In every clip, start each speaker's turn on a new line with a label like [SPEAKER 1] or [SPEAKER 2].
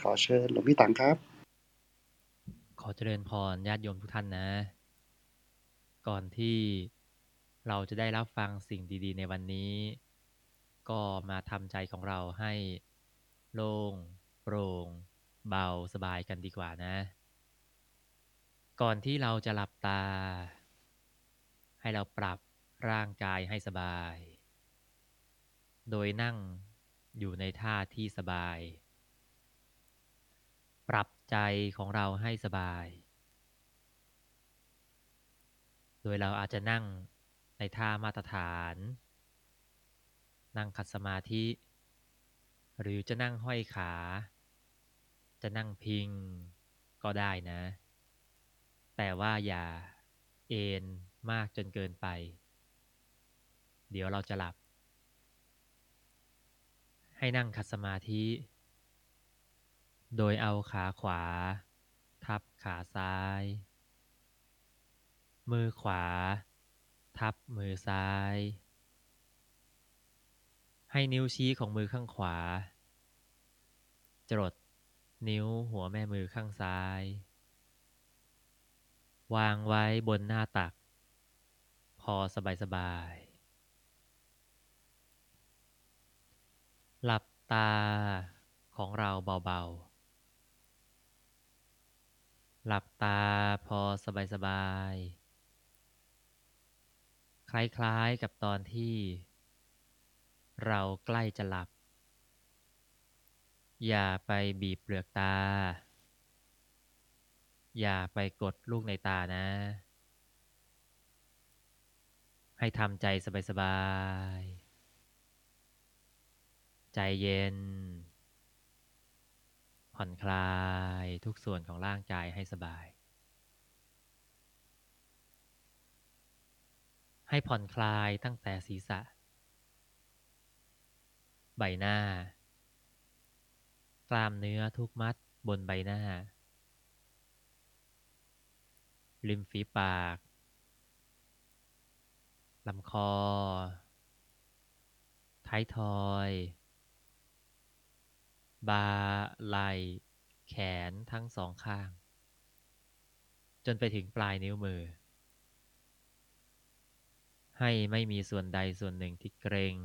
[SPEAKER 1] ขอเชิญหลวงพี่ตังครับ
[SPEAKER 2] ขอเจริญพรญาติโยมทุกท่านนะ ก่อนที่เราจะได้รับฟังสิ่งดี ๆ ในวันนี้ ก็มาทำใจของเราให้โล่งโปร่ง เบาสบายกันดีกว่านะ ก่อนที่เราจะหลับตา ให้เราปรับร่างกายให้สบาย โดยนั่งอยู่ในท่าที่สบาย ปรับใจของเราให้สบาย โดยเราอาจจะนั่งในท่ามาตรฐาน นั่งขัดสมาธิ หรือจะนั่งห้อยขา จะนั่งพิงก็ได้นะ แต่ว่าอย่าเอนมากจนเกินไป เดี๋ยวเราจะหลับ ให้นั่งขัดสมาธิ โดยเอาขาขวา ทับขาซ้าย มือขวา ทับมือซ้าย ให้นิ้วชี้ของมือข้างขวา จรดนิ้วหัวแม่มือข้างซ้าย วางไว้บนหน้าตัก พอสบายๆหลับตาของเราเบาๆ หลับตาพอสบายๆคล้ายๆกับตอนที่ เราใกล้จะหลับ อย่าไปบีบเปลือกตา อย่าไปกดลูกในตานะ ให้ทำใจสบายๆ ใจเย็น ผ่อนคลายทุกส่วนของร่างกายให้สบาย ให้ผ่อนคลายตั้งแต่ศีรษะ ใบหน้า กล้ามเนื้อทุกมัดบนใบหน้า ริมฝีปากลำคอ ท้ายทอย บาไหล่ แขนทั้งสองข้าง จนไปถึงปลายนิ้วมือ ให้ไม่มีส่วนใดส่วนหนึ่งที่เกร็ง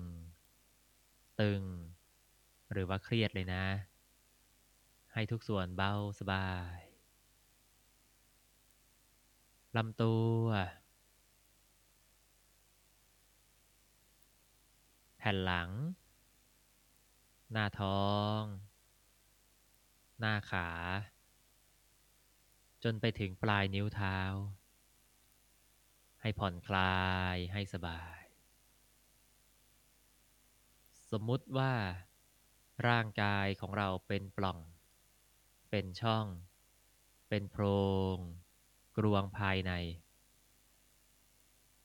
[SPEAKER 2] ตึง หรือว่าเครียดเลยนะ ให้ทุกส่วนเบาสบายลำตัว แผ่นหลัง หน้าท้อง หน้าขา จนไปถึงปลายนิ้วเท้า ให้ผ่อนคลายให้สบาย สมมุติว่า ร่างกายของเราเป็นปล่อง เป็นช่อง เป็นโพรง กรวงภายใน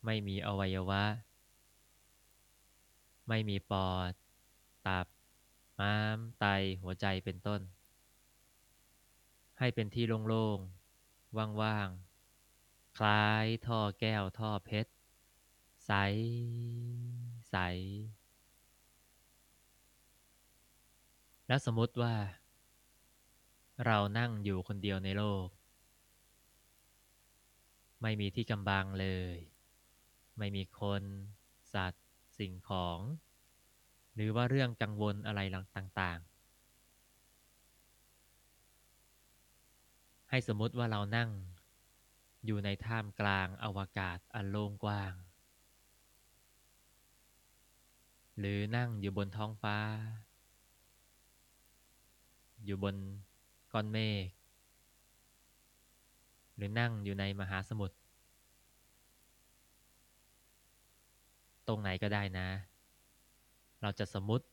[SPEAKER 2] ไม่มีอวัยวะ ไม่มีปอด ตับ ม้าม ไต หัวใจเป็นต้น ให้เป็นที่โล่งๆ ว่างๆ คล้ายท่อแก้วท่อเพชร ใส ใส แล้วสมมติว่า เรานั่งอยู่คนเดียวในโลก ไม่มีที่กำบังเลย ไม่มีคน สัตว์ สิ่งของ หรือว่าเรื่องกังวลอะไรต่างๆ ให้สมมติว่าเรานั่ง อยู่ในท่ามกลางอวกาศอันโล่งกว้าง หรือนั่งอยู่บนท้องฟ้า อยู่บนก้อนเมฆ หรือนั่งอยู่ในมหาสมุทร ตรงไหนก็ได้นะ เราจะสมมติ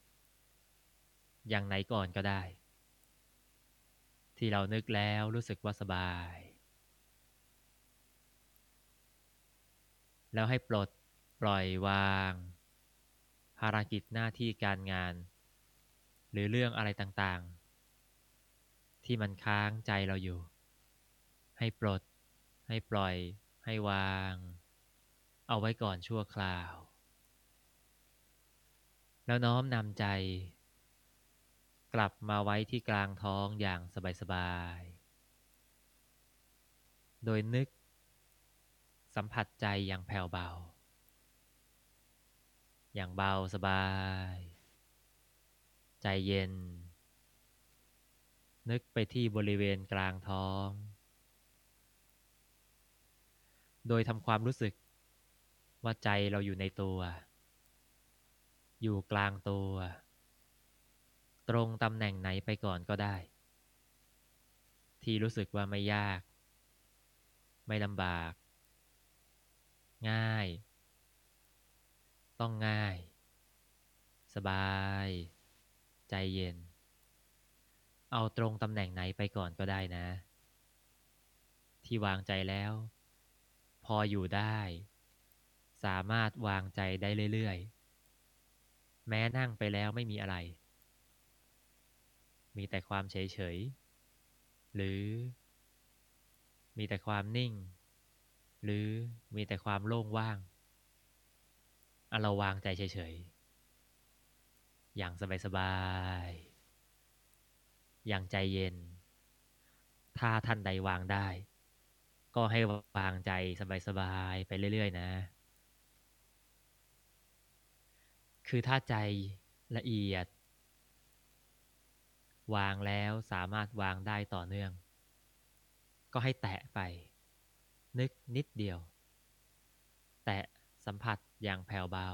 [SPEAKER 2] อย่างไหนก่อนก็ได้ ที่เรานึกแล้วรู้สึกว่าสบาย แล้วให้ปลดปล่อยวาง ภารกิจหน้าที่การงาน หรือเรื่องอะไรต่างๆ ที่มันค้างใจเราอยู่ ให้ปลด ให้ปล่อย ให้วาง เอาไว้ก่อนชั่วคราว แล้วน้อมนำใจ กลับมาไว้ที่กลางท้องอย่างสบายๆ โดยนึก สัมผัสใจอย่างแผ่วเบา อย่างเบาสบาย ใจเย็น นึกไปที่บริเวณกลางท้อง โดยทำความรู้สึกว่าใจเราอยู่ในตัว อยู่กลางตัว ตรงตำแหน่งไหนไปก่อนก็ได้ ที่รู้สึกว่าไม่ยาก ไม่ลำบาก ง่าย ต้องง่าย สบาย ใจเย็น เอาตรงตำแหน่งไหนไปก่อนก็ได้นะ ที่วางใจแล้ว พออยู่ได้ สามารถวางใจได้เรื่อยๆ แม้นั่งไปแล้วไม่มีอะไร มีแต่ความเฉยๆหรือ มีแต่ความนิ่ง หรือมีแต่ความโล่งว่างเอาเราวางใจเฉยๆ อย่างสบายๆ อย่างใจเย็น ถ้าท่านใดวางได้ ก็ให้วางใจสบายๆ ไปเรื่อยๆ นะ คือถ้าใจละเอียด วางแล้วสามารถวางได้ต่อเนื่อง ก็ให้แตะไป นึกนิดเดียว แตะสัมผัสอย่างแผ่วเบา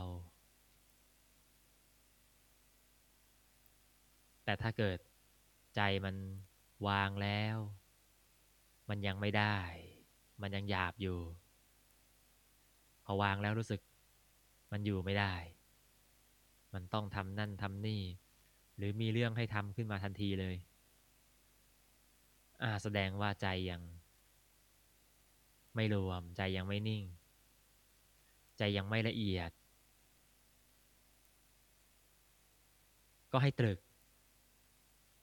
[SPEAKER 2] แต่ถ้าเกิดใจมันวางแล้ว มันยังไม่ได้ มันยังหยาบอยู่ พอวางแล้วรู้สึกมันอยู่ไม่ได้ มันต้องทำนั่นทำนี่ หรือมีเรื่องให้ทำขึ้นมาทันทีเลย อ่าแสดงว่าใจยัง ไม่รวมใจยังไม่นิ่ง ใจยังไม่ละเอียด ก็ให้ตรึก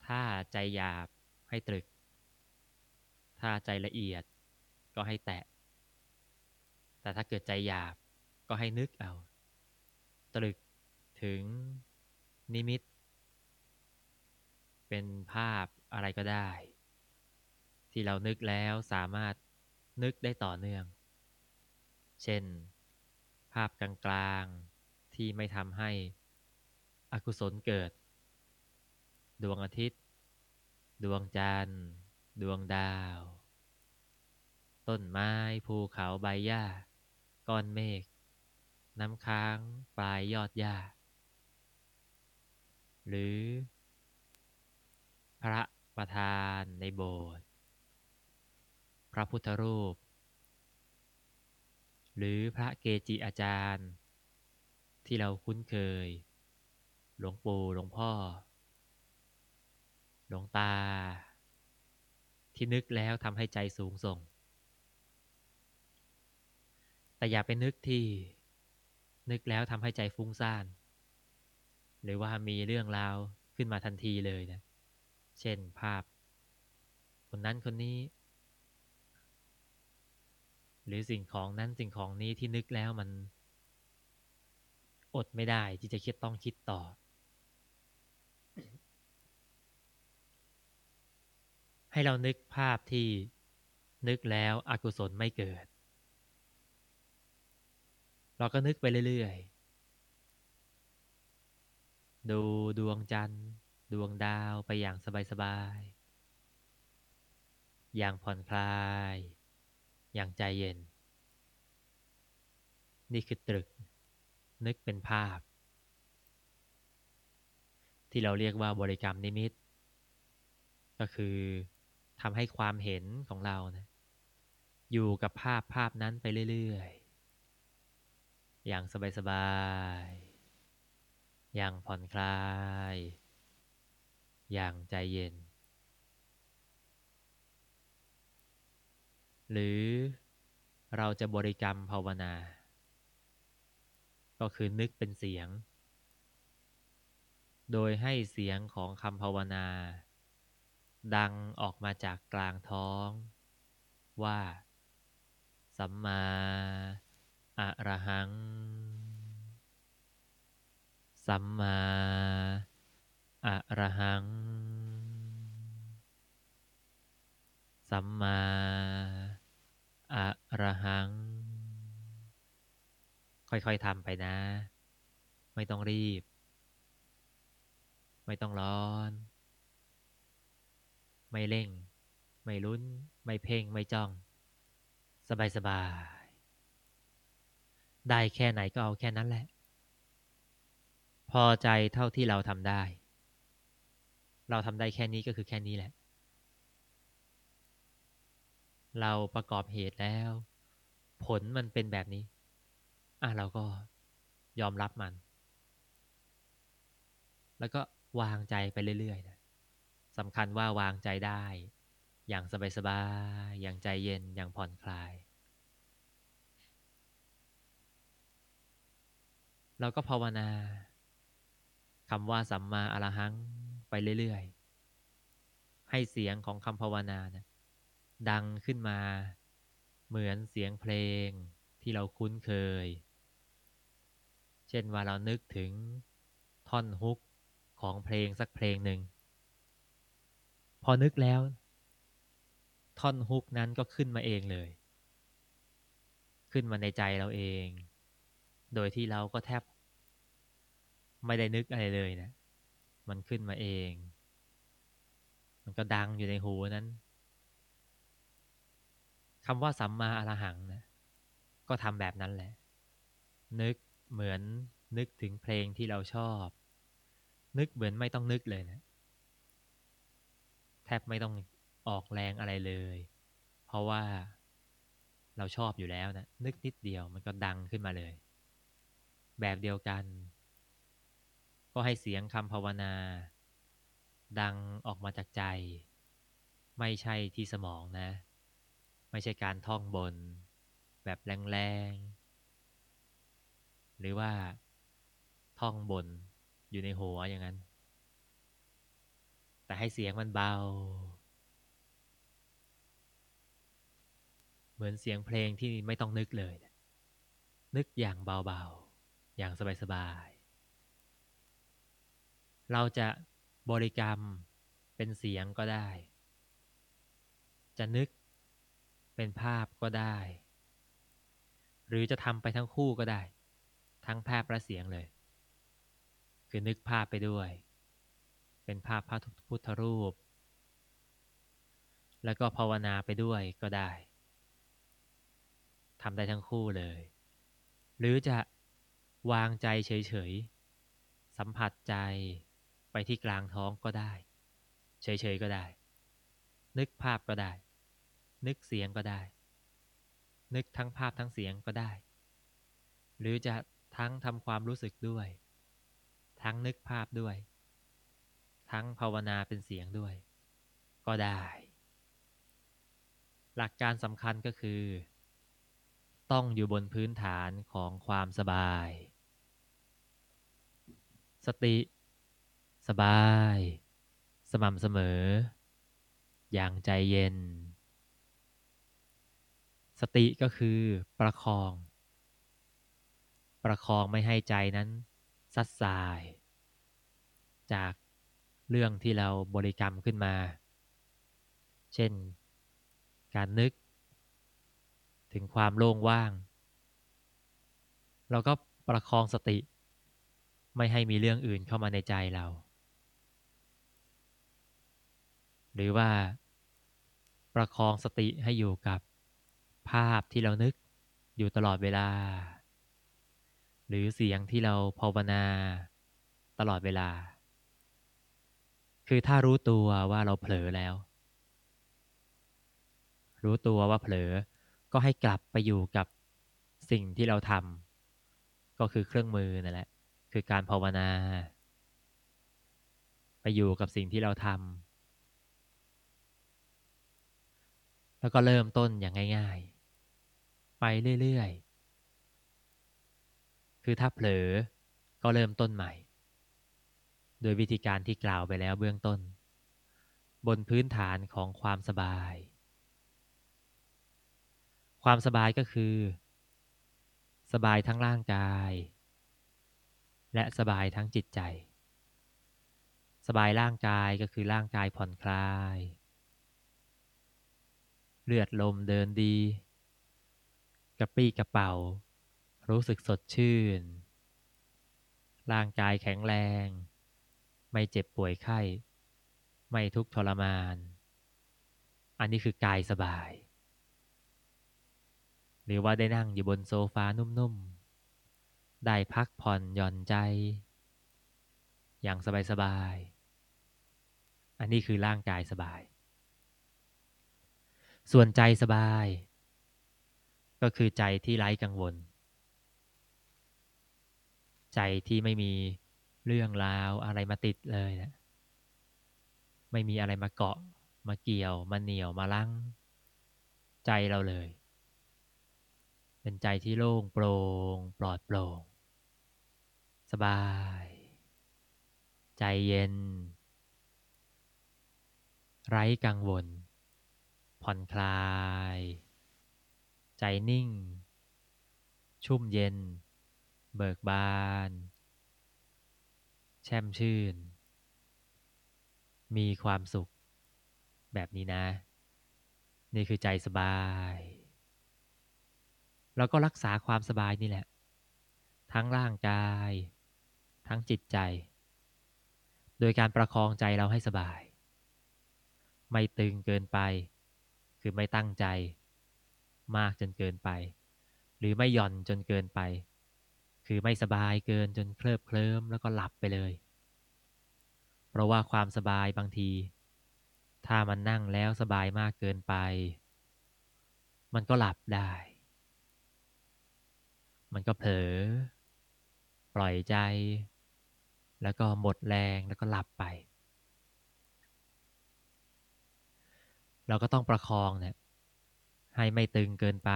[SPEAKER 2] ถ้าใจหยาบให้ตรึก ถ้าใจละเอียดก็ให้แตะ แต่ถ้าเกิดใจหยาบก็ให้นึกเอา ตรึก ถึงนิมิต เป็นภาพอะไรก็ได้ ที่เรานึกแล้วสามารถนึกได้ต่อเนื่อง เช่น ภาพกลางๆที่ไม่ทำให้อกุศลเกิด ดวงอาทิตย์ ดวงจันทร์ ดวงดาว ต้นไม้ภูเขาใบหญ้า ก้อนเมฆ น้ำค้างปลายยอดหญ้า หรือ พระประธานในโบสถ์พระพุทธรูป หรือพระเกจิอาจารย์ ที่เราคุ้นเคย หลวงปู่หลวงพ่อ หลวงตา ที่นึกแล้วทำให้ใจสูงส่ง แต่อย่าไปนึกที่นึกแล้วทำให้ใจฟุ้งซ่าน หรือว่ามีเรื่องราวขึ้นมาทันทีเลยนะ เช่นภาพ คนนั้นคนนี้ หรือสิ่งของนั้นสิ่งของนี้ที่นึกแล้วมัน อดไม่ได้ที่จะคิดต้องคิดต่อ ให้เรานึกภาพที่นึกแล้วอกุศลไม่เกิด เราก็นึกไปเรื่อยๆ ดูดวงจันทร์ ดวงดาวไปอย่างสบายๆ อย่างผ่อนคลาย อย่างใจเย็น นี่คือตรึก นึกเป็นภาพ ที่เราเรียกว่าบริกรรมนิมิต ก็คือทำให้ความเห็นของเรานะอยู่กับภาพภาพนั้นไปเรื่อย ๆ อย่างสบาย ๆ อย่างผ่อนคลาย อย่างใจเย็น หรือเราจะบริกรรมภาวนา ก็คือนึกเป็นเสียง โดยให้เสียงของคำภาวนา ดังออกมาจากกลางท้อง ว่า สัมมาอะระหัง สัมมาอะระหัง สัมมาอะระหัง ค่อยๆทำไปนะ ไม่ต้องรีบ ไม่ต้องร้อน ไม่เร่ง ไม่ลุ้น ไม่เพ่ง ไม่จ้อง สบายๆ ได้แค่ไหนก็เอาแค่นั้นแหละ พอใจเท่าที่เราทำได้ เราทำได้แค่นี้ก็คือแค่นี้แหละ เราประกอบเหตุแล้ว ผลมันเป็นแบบนี้ อะเราก็ยอมรับมัน แล้วก็วางใจไปเรื่อยๆนะสำคัญว่าวางใจได้ อย่างสบายๆ อย่างใจเย็น อย่างผ่อนคลาย เราก็ภาวนา คำว่าสัมมาอรหังไปเรื่อยๆ ให้เสียงของคำภาวนานะดังขึ้นมา เหมือนเสียงเพลงที่เราคุ้นเคย เช่นว่าเรานึกถึงท่อนฮุกของเพลงสักเพลงหนึ่ง พอนึกแล้ว ท่อนฮุกนั้นก็ขึ้นมาเองเลย ขึ้นมาในใจเราเอง โดยที่เราก็แทบ ไม่ได้นึกอะไรเลยนะ มันขึ้นมาเอง มันก็ดังอยู่ในหูนั้นคำว่าสัมมาอรหังนะ ก็ทำแบบนั้นแหละ นึกเหมือนนึกถึงเพลงที่เราชอบ นึกเหมือนไม่ต้องนึกเลยนะ แทบไม่ต้องออกแรงอะไรเลย เพราะว่าเราชอบอยู่แล้วนะ นึกนิดเดียวมันก็ดังขึ้นมาเลย แบบเดียวกัน ก็ให้เสียงคำภาวนา ดังออกมาจากใจ ไม่ใช่ที่สมองนะ ไม่ใช่การท่องบน แบบแรงๆ หรือว่า ท่องบนอยู่ในหัวอย่างนั้น แต่ให้เสียงมันเบา เหมือนเสียงเพลงที่ไม่ต้องนึกเลย นึกอย่างเบาๆ อย่างสบายๆ เราจะบริกรรมเป็นเสียงก็ได้ จะนึกเป็นภาพก็ได้ หรือจะทำไปทั้งคู่ก็ได้ ทั้งภาพและเสียงเลย คือนึกภาพไปด้วย เป็นภาพพระพุทธรูป แล้วก็ภาวนาไปด้วยก็ได้ทำได้ทั้งคู่เลย หรือจะวางใจเฉยๆ สัมผัสใจ ไปที่กลางท้องก็ได้ เฉยๆก็ได้ นึกภาพก็ได้ นึกเสียงก็ได้ นึกทั้งภาพทั้งเสียงก็ได้ หรือจะทั้งทำความรู้สึกด้วย ทั้งนึกภาพด้วย ทั้งภาวนาเป็นเสียงด้วย ก็ได้ หลักการสำคัญก็คือ ต้องอยู่บนพื้นฐานของความสบาย สติ สบาย สม่ำเสมอ อย่างใจเย็น สติก็คือประคอง ประคองไม่ให้ใจนั้นซัดสาย จากเรื่องที่เราบริกรรมขึ้นมา เช่น การนึก ถึงความโล่งว่าง เราก็ประคองสติ ไม่ให้มีเรื่องอื่นเข้ามาในใจเรา หรือว่า ประคองสติให้อยู่กับภาพที่เรานึกอยู่ตลอดเวลา หรือเสียงที่เราภาวนาตลอดเวลา คือถ้ารู้ตัวว่าเราเผลอแล้ว รู้ตัวว่าเผลอ ก็ให้กลับไปอยู่กับสิ่งที่เราทำก็คือเครื่องมือนั่นแหละ คือการภาวนา ไปอยู่กับสิ่งที่เราทำ แล้วก็เริ่มต้นอย่างง่าย ๆ ไปเรื่อยๆ คือถ้าเผลอก็เริ่มต้นใหม่ โดยวิธีการที่กล่าวไปแล้วเบื้องต้น บนพื้นฐานของความสบาย ความสบายก็คือ สบายทั้งร่างกาย และสบายทั้งจิตใจสสบายร่างกายก็คือร่างกายผ่อนคลาย เลือดลมเดินดี กระปี้กระเป๋า รู้สึกสดชื่น ร่างกายแข็งแรง ไม่เจ็บป่วยไข้ ไม่ทุกข์ทรมาน อันนี้คือกายสบาย หรือว่าได้นั่งอยู่บนโซฟานุ่มๆ ได้พักผ่อนหย่อนใจ อย่างสบายๆ อันนี้คือร่างกายสบาย ส่วนใจสบาย ก็คือใจที่ไร้กังวล ใจที่ไม่มีเรื่องราวอะไรมาติดเลยนะไม่มีอะไรมาเกาะ มาเกี่ยว มาเหนี่ยวมาลังใจเราเลย เป็นใจที่โล่งโปร่งปลอดโปร่งสบาย ใจเย็น ไร้กังวล ผ่อนคลาย ใจนิ่ง ชุ่มเย็น เบิกบาน แช่มชื่น มีความสุข แบบนี้นะ นี่คือใจสบาย แล้วก็รักษาความสบายนี่แหละ ทั้งร่างกาย ทั้งจิตใจ โดยการประคองใจเราให้สบาย ไม่ตึงเกินไป คือไม่ตั้งใจ มากจนเกินไป หรือไม่หย่อนจนเกินไป คือไม่สบายเกินจนเคลิบเคลิ้มแล้วก็หลับไปเลย เพราะว่าความสบายบางที ถ้ามันนั่งแล้วสบายมากเกินไป มันก็หลับได้ มันก็เผลอ ปล่อยใจ แล้วก็หมดแรงแล้วก็หลับไป เราก็ต้องประคองเนี่ยให้ไม่ตึงเกินไป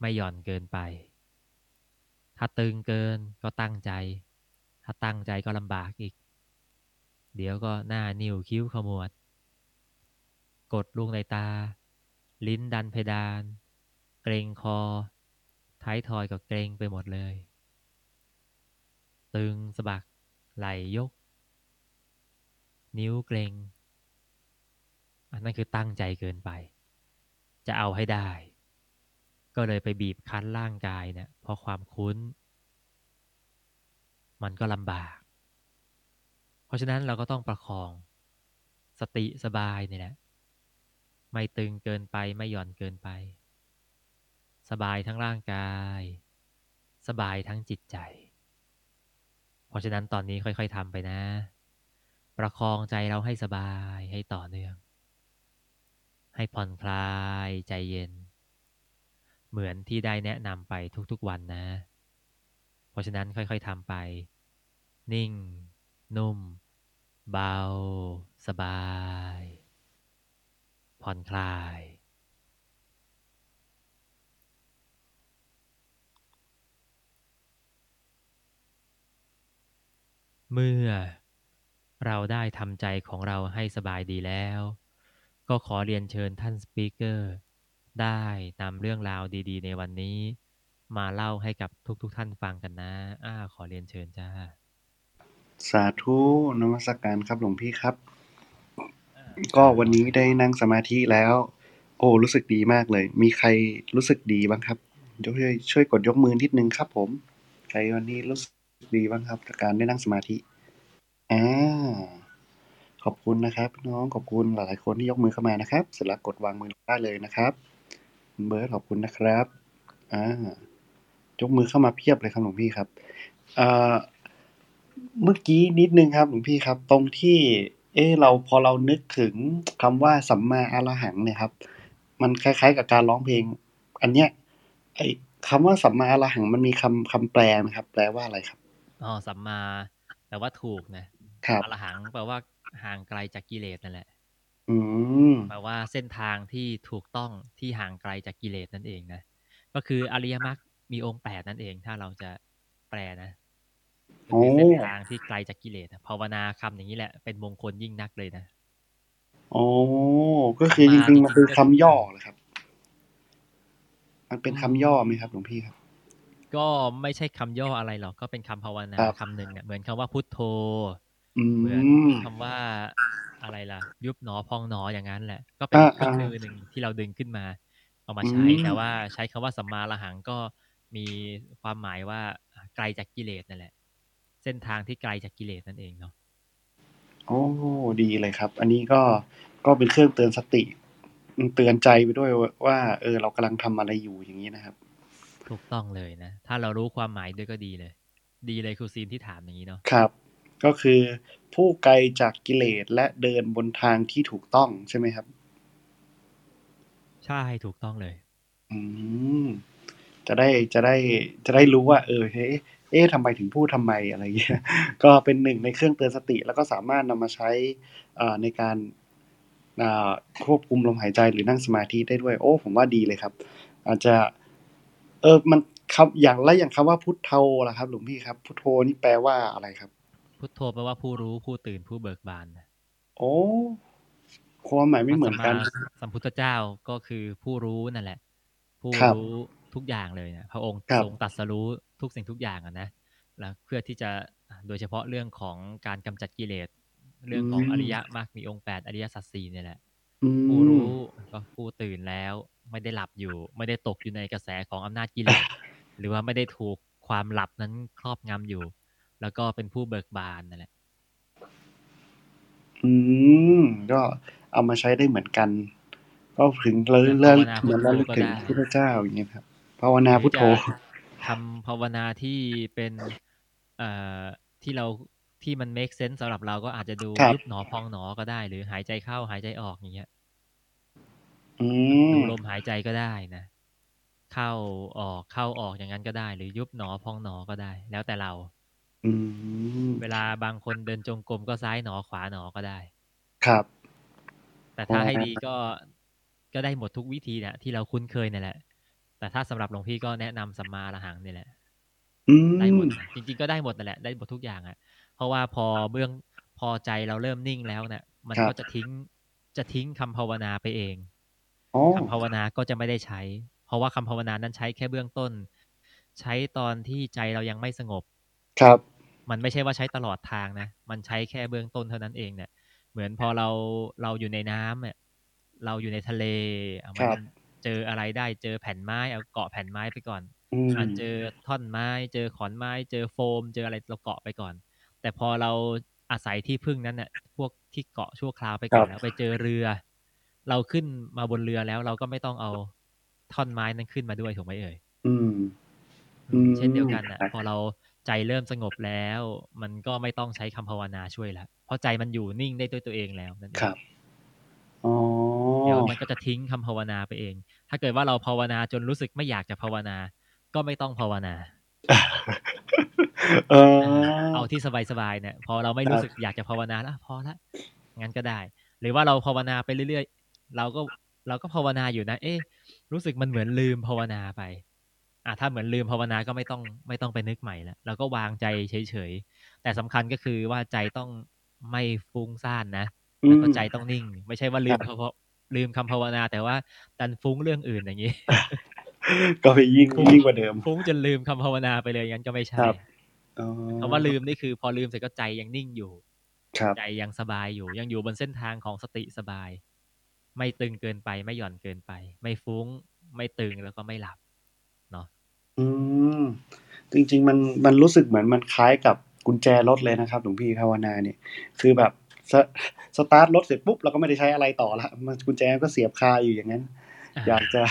[SPEAKER 2] ไม่หย่อนเกินไป ถ้าตึงเกินก็ตั้งใจ ถ้าตั้งใจก็ลำบากอีก เดี๋ยวก็หน้านิ้วคิ้วขมวด กดลูกในตา ลิ้นดันเพดาน เกรงคอ ท้ายทอยก็เกรงไปหมดเลย ตึงสะบัก ไหลยก นิ้วเกรง อันนั้นคือตั้งใจเกินไป จะเอาให้ได้ ก็เลยไปบีบคั้นร่างกายเนี่ยเพราะความคุ้น มันก็ลำบาก เพราะฉะนั้นเราก็ต้องประคอง สติสบายเนี่แหละไม่ตึงเกินไปไม่หย่อนเกินไป สบายทั้งร่างกาย สบายทั้งจิตใจ เพราะฉะนั้นตอนนี้ค่อยๆทำไปนะ ประคองใจเราให้สบายให้ต่อเนื่อง ให้ผ่อนคลายใจเย็น เหมือนที่ได้แนะนำไปทุกๆวันนะ เพราะฉะนั้นค่อยๆทำไป นิ่ง นุ่ม เบา สบาย ผ่อนคลายเมื่อเราได้ทำใจของเราให้สบายดีแล้ว ก็ขอเรียนเชิญท่านสปีกเกอร์ ได้นำเรื่องราวดีๆ ในวันนี้ มาเล่าให้กับทุกๆทท่านฟังกันนะอ้าขอเรียนเชิญจ้า
[SPEAKER 1] สาธุนมัสการครับหลวงพี่ครับ ก็วันนี้ได้นั่งสมาธิแล้ว โอ้รู้สึกดีมากเลย มีใครรู้สึกดีบ้างครับยกช่วยช่วยกดยกมือนิดนึงครับผม ใครวันนี้รู้สึกดีบ้างครับจากการได้นั่งสมาธิอ่า ขอบคุณนะครับพี่น้องขอบคุณหลายๆคนที่ยกมือเข้ามานะครับ เสร็จแล้วกดวางมือได้เลยนะครับคุณเบิร์ดขอบคุณนะครับอ่ายกมือเข้ามาเพียบเลยครับหลวงพี่ครับอ่าเมื่อกี้นิดนึงครับหลวงพี่ครับ ตรงที่ เออเราพอเรานึกถึงคำว่าสัมมาอรหังเนี่ยครับ มันคล้าย ๆ กับการร้องเพลง อันเนี้ยไอ้คำว่าสัมมาอรหังมันมีคำคำแปลไหมครับ แปลว่าอะไรครับ
[SPEAKER 2] อ๋อสัมมาแปลว่าถูกนะ
[SPEAKER 1] ครับ
[SPEAKER 2] อรหังแปลว่า ห่างไกลจากกิเลสนั่นแหละ
[SPEAKER 1] อืม
[SPEAKER 2] แปลว่าเส้นทางที่ถูกต้องที่ห่างไกลจากกิเลสนั่นเองนะ ก็คืออริยมรรคมีองค์แปดนั่นเอง ถ้าเราจะแปลนะก็คือเส้นทางที่ไกลจากกิเลสอะภาวนาคำอย่างนี้แหละ เป็นมงคลยิ่งนักเลยนะ
[SPEAKER 1] อ๋อก็คือจริงๆมันคือคำย่อเหรอครับ มันเป็นคำย่อไหมครับหลวงพี่ครับ
[SPEAKER 2] ก็ไม่ใช่คำย่ออะไรหรอกก็เป็นคำภาวนา
[SPEAKER 1] ครับ
[SPEAKER 2] คำหนึ่งเนี่ยเหมือนคำว่าพุทโธ
[SPEAKER 1] ออื
[SPEAKER 2] เหมือน
[SPEAKER 1] ม
[SPEAKER 2] คำว่าอะไรล่ะ ยุบหนอพองหนออย่างนั้นแหละ ก็เป็น
[SPEAKER 1] อา
[SPEAKER 2] เครื่องมือ
[SPEAKER 1] ๆ
[SPEAKER 2] หนึ่งที่เราดึงขึ้นมา เอามา
[SPEAKER 1] อื
[SPEAKER 2] ใช้แต่
[SPEAKER 1] ม
[SPEAKER 2] ว่าใช้คำว่าสัมมาอรหังก็มีความหมายว่าอ่าไกลจากกิเลสนั่นแหละ เส้นทางที่ไกลจากกิเลสนั่นเองเนาะ
[SPEAKER 1] โอ้ดีเลยครับ อันนี้ก็ก็เป็นเครื่องเตือนสติอืมเตือนใจไปด้วยวว่า เออ เรากำลังทำอะไรอยู่อย่างงี้นะครับ
[SPEAKER 2] ถูกต้องเลยนะ ถ้าเรารู้ความหมายด้วยก็ดีเลย ดีเลยครูซีนที่ถามอย่างงี้เนาะ
[SPEAKER 1] ครับ ก็คือผู้ไกลจากกิเลสและเดินบนทางที่ถูกต้องใช่ไหมครับ?
[SPEAKER 2] ใช่ถูกต้องเลย
[SPEAKER 1] อืมจะได้จะได้จะได้รู้ว่า เออเฮ้เอ๊ะทำไมถึงพูดทำไมอะไรเงี้ย ก็เป็นหนึ่งในเครื่องเตือนสติ แล้วก็สามารถนำมาใช้อ่าในการอ่าควบคุมลมหายใจหรือนั่งสมาธิได้ด้วย โอ้ ผมว่าดีเลยครับ อาจจะ เออมันคำอย่างแล้วอย่างคำว่าพุทโธล่ะครับ หลวงพี่ครับ พุทโธนี่แปลว่าอะไรครับ?
[SPEAKER 2] พุทโธแปลว่าผู้รู้ผู้ตื่นผู้เบิกบาน
[SPEAKER 1] โอ้ความหมาย
[SPEAKER 2] พ
[SPEAKER 1] ไม่
[SPEAKER 2] ระ
[SPEAKER 1] เหมื
[SPEAKER 2] สั
[SPEAKER 1] อน
[SPEAKER 2] ม
[SPEAKER 1] กั
[SPEAKER 2] มานสัมพุทธเจ้าก็คือผู้รู้นั่นแหละ ผู้
[SPEAKER 1] ครับ
[SPEAKER 2] รู้ทุกอย่างเลยอะพระองค์
[SPEAKER 1] ครับ
[SPEAKER 2] ทรงตรัสรู้ทุกสิ่งทุกอย่างอะนะแล้วเพื่อที่จะอ่าโดยเฉพาะเรื่องของการกำจัดกิเลส เรื่องของอริย
[SPEAKER 1] อืม
[SPEAKER 2] มรรคมีองค์8อริยสัจ4เนี่ยแหละ
[SPEAKER 1] อื
[SPEAKER 2] ผู้รู้
[SPEAKER 1] ม
[SPEAKER 2] ก็ผู้ตื่นแล้ว ไม่ได้หลับอยู่ ไม่ได้ตกอยู่ในกระแสของอำนาจกิเลส หรือว่าไม่ได้ถูกความหลับนั้นครอบงำอยู่ แล้วก็เป็นผู้เบิกบานนั่นแหละ
[SPEAKER 1] อืม ก็เอามาใช้ได้เหมือนกัน ก็ถึงระ
[SPEAKER 2] เหมือน
[SPEAKER 1] ลึ
[SPEAKER 2] ภากว
[SPEAKER 1] ระ
[SPEAKER 2] นา
[SPEAKER 1] เห
[SPEAKER 2] พุ
[SPEAKER 1] มื
[SPEAKER 2] ท
[SPEAKER 1] อน
[SPEAKER 2] โธ
[SPEAKER 1] ระลึก
[SPEAKER 2] ก็
[SPEAKER 1] ถึง
[SPEAKER 2] ได้
[SPEAKER 1] พระพุทธเจ้าอย่างเงี้ยครับ ภาว
[SPEAKER 2] ห
[SPEAKER 1] นา
[SPEAKER 2] รือ
[SPEAKER 1] พุท
[SPEAKER 2] จ
[SPEAKER 1] โธะ
[SPEAKER 2] ทำภาวนาที่เป็นเอ่อที่เราที่มันเมกเซนส์สำหรับเราก็อาจจะดู
[SPEAKER 1] ครับ
[SPEAKER 2] ยุบหนอพองหนอก็ได้ หรือหายใจเข้าหายใจออกอย่างเงี้ย
[SPEAKER 1] อื
[SPEAKER 2] ดู
[SPEAKER 1] ม
[SPEAKER 2] ลมหายใจก็ได้นะ เข้าออกเข้าออกอย่างงั้นก็ได้ หรือยุบหนอพองหนอก็ได้ แล้วแต่เรา
[SPEAKER 1] อืม
[SPEAKER 2] เวลาบางคนเดินจงกรมก็ซ้ายหนอขวาหนอก็ได้
[SPEAKER 1] ครับ
[SPEAKER 2] แต่
[SPEAKER 1] อ๋
[SPEAKER 2] ถ้า
[SPEAKER 1] อ
[SPEAKER 2] ให้ดีก็ก็ได้หมดทุกวิธีเนี่ยที่เราคุ้นเคยเนี่ยแหละ แต่ถ้าสำหรับหลวงพี่ก็แนะนำสัมมาอรหังนี่แหละ
[SPEAKER 1] อื
[SPEAKER 2] ได้หมด
[SPEAKER 1] ม
[SPEAKER 2] นะจริง ๆ ก็ได้หมดนั่นแหละได้หมดทุกอย่างอะเพราะว่าพอเบื้องพอใจเราเริ่มนิ่งแล้วเนี่ยมัน
[SPEAKER 1] ครั
[SPEAKER 2] ก็
[SPEAKER 1] บ
[SPEAKER 2] จะทิ้งจะทิ้งคำภาวนาไปเอง
[SPEAKER 1] อ๋อ
[SPEAKER 2] คำภาวนาก็จะไม่ได้ใช้ เพราะว่าคำภาวนานั้นใช้แค่เบื้องต้น ใช้ตอนที่ใจเรายังไม่สงบ
[SPEAKER 1] ครับ
[SPEAKER 2] มันไม่ใช่ว่าใช้ตลอดทางนะ มันใช้แค่เบื้องต้นเท่านั้นเองเนี่ย เหมือนพอเราเราอยู่ในน้ำเนี่ยเราอยู่ในทะเลอ่า
[SPEAKER 1] ค
[SPEAKER 2] มัน
[SPEAKER 1] รับ
[SPEAKER 2] เจออะไรได้เจอแผ่นไม้เอาเกาะแผ่นไม้ไปก่อน
[SPEAKER 1] อื
[SPEAKER 2] อ่า
[SPEAKER 1] ม
[SPEAKER 2] เจอท่อนไม้ เจอขอนไม้ เจอโฟม เจออะไรเราเกาะไปก่อน แต่พอเราอาศัยที่พึ่งนั้นน่ะพวกที่เกาะชั่วคราวไป
[SPEAKER 1] ค
[SPEAKER 2] ก่
[SPEAKER 1] รั
[SPEAKER 2] อน
[SPEAKER 1] บ
[SPEAKER 2] แล้วไปเจอเรือ เราขึ้นมาบนเรือแล้วเราก็ไม่ต้องเอาท่อนไม้นั้นขึ้นมาด้วยถูกไหมเอ่ย?
[SPEAKER 1] อืม
[SPEAKER 2] อื
[SPEAKER 1] อื
[SPEAKER 2] มเช่นเดียว
[SPEAKER 1] ม
[SPEAKER 2] กันน่ะ
[SPEAKER 1] ครับ
[SPEAKER 2] พอเรา ใจเริ่มสงบแล้ว มันก็ไม่ต้องใช้คำภาวนาช่วยแล้วเพราะใจมันอยู่นิ่งได้ด้วยตัวเองแล้วนั่นเอ
[SPEAKER 1] ครั
[SPEAKER 2] ง
[SPEAKER 1] บอ๋อ
[SPEAKER 2] เดี๋ยวมันก็จะทิ้งคำภาวนาไปเอง ถ้าเกิดว่าเราภาวนาจนรู้สึกไม่อยากจะภาวนา ก็ไม่ต้องภาวนา
[SPEAKER 1] อ๋อ
[SPEAKER 2] อาเอาที่สบายๆเนี่ย พอเราไม่
[SPEAKER 1] ค
[SPEAKER 2] รู
[SPEAKER 1] รั้บ
[SPEAKER 2] สึกอยากจะภาวนาแล้วพอแล้วงั้นก็ได้ หรือว่าเราภาวนาไปเรื่อยๆเราก็เราก็ภาวนาอยู่นะ เอ๊ะรู้สึกมันเหมือนลืมภาวนาไป อ่าถ้าเหมือนลืมภาวนาก็ไม่ต้องไม่ต้องไปนึกใหม่แล้วเราก็วางใจเฉยๆแต่สำคัญก็คือว่าใจต้องไม่ฟุ้งซ่านนะ
[SPEAKER 1] อื
[SPEAKER 2] แล้วก็
[SPEAKER 1] ม
[SPEAKER 2] ใจต้องนิ่ง ไม่ใช่ว่าล
[SPEAKER 1] คืรั
[SPEAKER 2] ม
[SPEAKER 1] บ
[SPEAKER 2] คำภาลืมคำภาวนา แต่ว่าดันฟุ้งเรื่องอื่นอย่างงี้
[SPEAKER 1] ก็ไปยิ่ง
[SPEAKER 2] ฟุ้ง
[SPEAKER 1] ยิ่งกว่าเดิม
[SPEAKER 2] ฟุ้งจนลืมคำภาวนาไปเลยงั้นก็ไม่ใช
[SPEAKER 1] ค่รับอ๋อ
[SPEAKER 2] คำว่าลืมนี่คือ พอลืมเสร็จก็ใจยังนิ่งอยู่
[SPEAKER 1] ครับ
[SPEAKER 2] ใจยังสบายอยู่ ยังอยู่บนเส้นทางของสติสบาย ไม่ตึงเกินไปไม่หย่อนเกินไป ไม่ฟุ้ง ไม่ตึงแล้วก็ไม่หลับเนาะ
[SPEAKER 1] อืม จริง ๆ มัน มันรู้สึกเหมือนมันคล้ายกับกุญแจรถเลยนะครับหลวงพี่ภาวนาเนี่ย คือแบบสสตาร์ตรถเสร็จปุ๊บเราก็ไม่ได้ใช้อะไรต่อแล้วมันกุญแจก็เสียบคาอยู่อย่างงั้น
[SPEAKER 2] อา
[SPEAKER 1] อยากจะ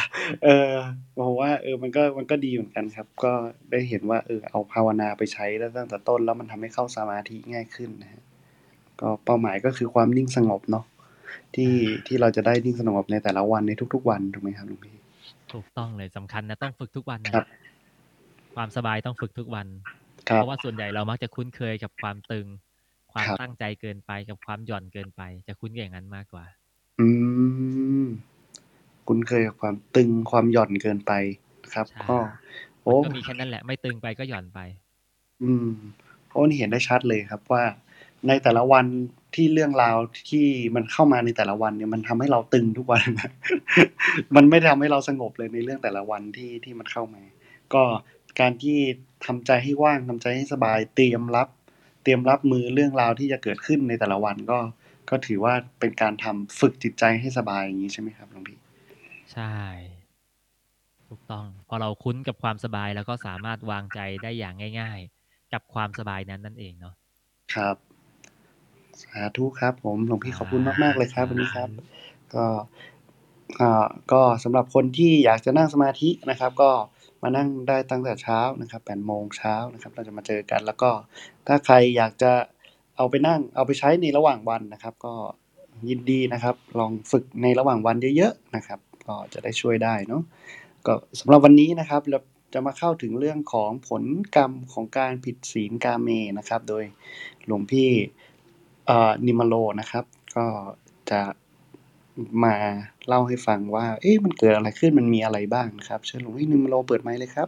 [SPEAKER 1] เออผมว่า เออ มันก็มันก็ดีเหมือนกันครับ ก็ได้เห็นว่า เออ เอาภาวนาไปใช้ได้ตั้งแต่ต้นแล้วมันทำให้เข้าสมาธิง่ายขึ้นนะครับก็เป้าหมายก็คือความนิ่งสงบเนาะที่
[SPEAKER 2] อา
[SPEAKER 1] ที่เราจะได้นิ่งสงบในแต่ละวันในทุก ๆ วันถูกไหมครับหลวงพี่?
[SPEAKER 2] ถูกต้องเลยสำคัญนะต้องฝึกทุกวันนั่
[SPEAKER 1] คนรั
[SPEAKER 2] แห
[SPEAKER 1] บ
[SPEAKER 2] ละ ความสบายต้องฝึกทุกวัน
[SPEAKER 1] ครั
[SPEAKER 2] เพ
[SPEAKER 1] บ
[SPEAKER 2] ราะว่าส่วนใหญ่เรามักจะคุ้นเคยกับความตึง ความ
[SPEAKER 1] ครับ
[SPEAKER 2] ตั้งใจเกินไปกับความหย่อนเกินไป จะคุ้นกับอย่างนั้นมากกว่า
[SPEAKER 1] อืมคุ้นเคยกับความตึงความหย่อนเกินไปนะครับ
[SPEAKER 2] ใช่
[SPEAKER 1] ก็โอ
[SPEAKER 2] มัน้ก็มีแค่นั้นแหละ ไม่ตึงไปก็หย่อนไป
[SPEAKER 1] อืมโอ้นี่เห็นได้ชัดเลยครับว่า ในแต่ละวันที่เรื่องราวที่มันเข้ามาในแต่ละวันเนี่ยมันทำให้เราตึงทุกวัน มันไม่ได้ทำให้เราสงบเลยในเรื่องแต่ละวันที่ที่มันเข้ามา ก็ การที่ทำใจให้ว่างทำใจให้สบาย เตรียมรับ เตรียมรับมือเรื่องราวที่จะเกิดขึ้นในแต่ละวันก็ก็ถือว่าเป็นการทำฝึกจิตใจให้สบายอย่างนี้ใช่ไหมครับหลวงพี่
[SPEAKER 2] ใช่ ถูกต้อง พอเราคุ้นกับความสบายแล้วก็สามารถวางใจได้อย่างง่าย ๆ กับความสบายนั้นนั่นเองเนาะ
[SPEAKER 1] ครับสาธุครับ ผมหลวงพี่ขอบคุณมากๆเลยครับวันนี้ครับ ก็อ่าก็สำหรับคนที่อยากจะนั่งสมาธินะครับ ก็ มานั่งได้ตั้งแต่เช้านะครับ8โมงเช้านะครับ เราจะมาเจอกัน แล้วก็ถ้าใครอยากจะเอาไปนั่งเอาไปใช้ในระหว่างวันนะครับ ก็ยินดีนะครับ ลองฝึกในระหว่างวันเยอะๆนะครับ ก็จะได้ช่วยได้เนาะก็สำหรับวันนี้นะครับเราจะมาเข้าถึงเรื่องของผลกรรมของการผิดศีลกาเมนะครับ โดยหลวงพี่นิมโลนะครับ ก็จะ มาเล่าให้ฟังว่า เอ๊ะ มันเกิดอะไรขึ้น มันมีอะไรบ้างนะครับ เชิญหลวงพี่นิมโลเปิดไมค์เลยครับ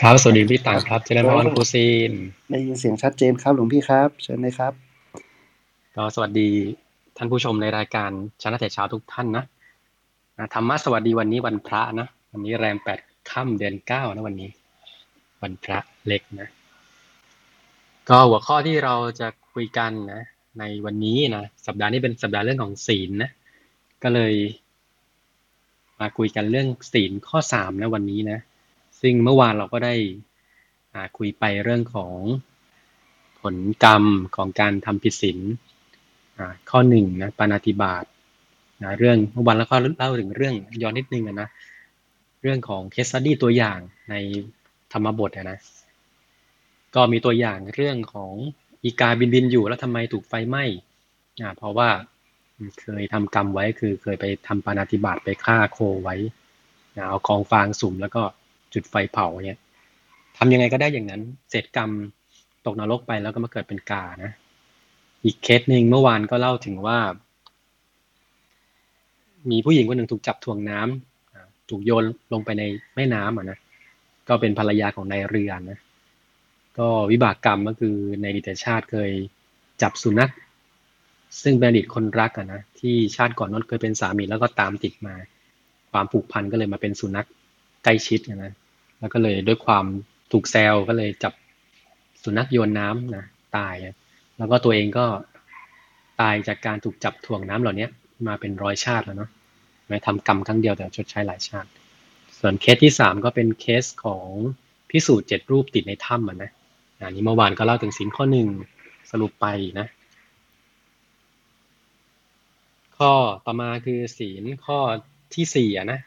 [SPEAKER 3] ครับ สวัสดีพี่ต่างครับเจริญพรครูซีน
[SPEAKER 1] ได้ยินเสียงชัดเจนครับ หลวงพี่ครับ เชิญเลยครับ
[SPEAKER 3] ก็สวัสดีท่านผู้ชมในรายการชนะแต่เช้าทุกท่านนะนะธรรมะสวัสดีวันนี้วันพระนะ วันนี้แรมแปดค่ำเดือนเก้านะวันนี้ วันพระเล็กนะ ก็หัวข้อที่เราจะคุยกันนะ ในวันนี้นะสัปดาห์นี้เป็นสัปดาห์เรื่องของศีลนะก็เลยมาคุยกันเรื่องศีลข้อสามนะวันนี้นะซึ่งเมื่อวานเราก็ได้อาคุยไปเรื่องของผลกรรมของการทำผิดศีลข้อหนึ่งนะปานาติบาตนะเรื่องเมื่อวานเราก็เล่าถึงเรื่องย้อนนิดนึงนะเรื่องของเคสสดี้ตัวอย่างในธรรมบทนะก็มีตัวอย่างเรื่องของ อีกาบินบินอยู่แล้วทำไมถูกไฟไหม้อ่าเพราะว่าเคยทำกรรมไว้คือเคยไปทำปานาติบาตไปฆ่าโคไว้นะเอากองฟางสุ่มแล้วก็จุดไฟเผาเนี่ยทำยังไงก็ได้อย่างนั้นเสร็จกรรมตกนรกไปแล้วก็มาเกิดเป็นกานะ อีกเคสหนึ่งเมื่อวานก็เล่าถึงว่า มีผู้หญิงคนหนึ่งถูกจับถ่วงน้ำอ่าถูกโยนลงไปในแม่น้ำอะนะก็เป็นภรรยาของนายเรือนนะ ก็วิบากกรรมก็คือในอดีตชาติเคยจับสุนัขซึ่งเป็นอดีตคนรักอะนะที่ชาติก่อนนั้นเคยเป็นสามีแล้วก็ตามติดมา ความผูกพันก็เลยมาเป็นสุนัขใกล้ชิดนะแล้วก็เลยด้วยความถูกแซวก็เลยจับสุนัขโยนน้ำนะตาย แล้วก็ตัวเองก็ตายจากการถูกจับถ่วงน้ำเหล่านี้มาเป็นร้อยชาติแล้วเนาะไม่ทำกรรมครั้งเดียวแต่ชดใช้หลายชาติ ส่วนเคสที่สามก็เป็นเคสของพิสูจน์เจ็ดรูปติดในถ้ำอะนะ อันนี้เมื่อวานก็เล่าถึงสินข้อหนึ่งสรุปไปนะ ข้อต่อมาคือศีลข้อที่สี่นะ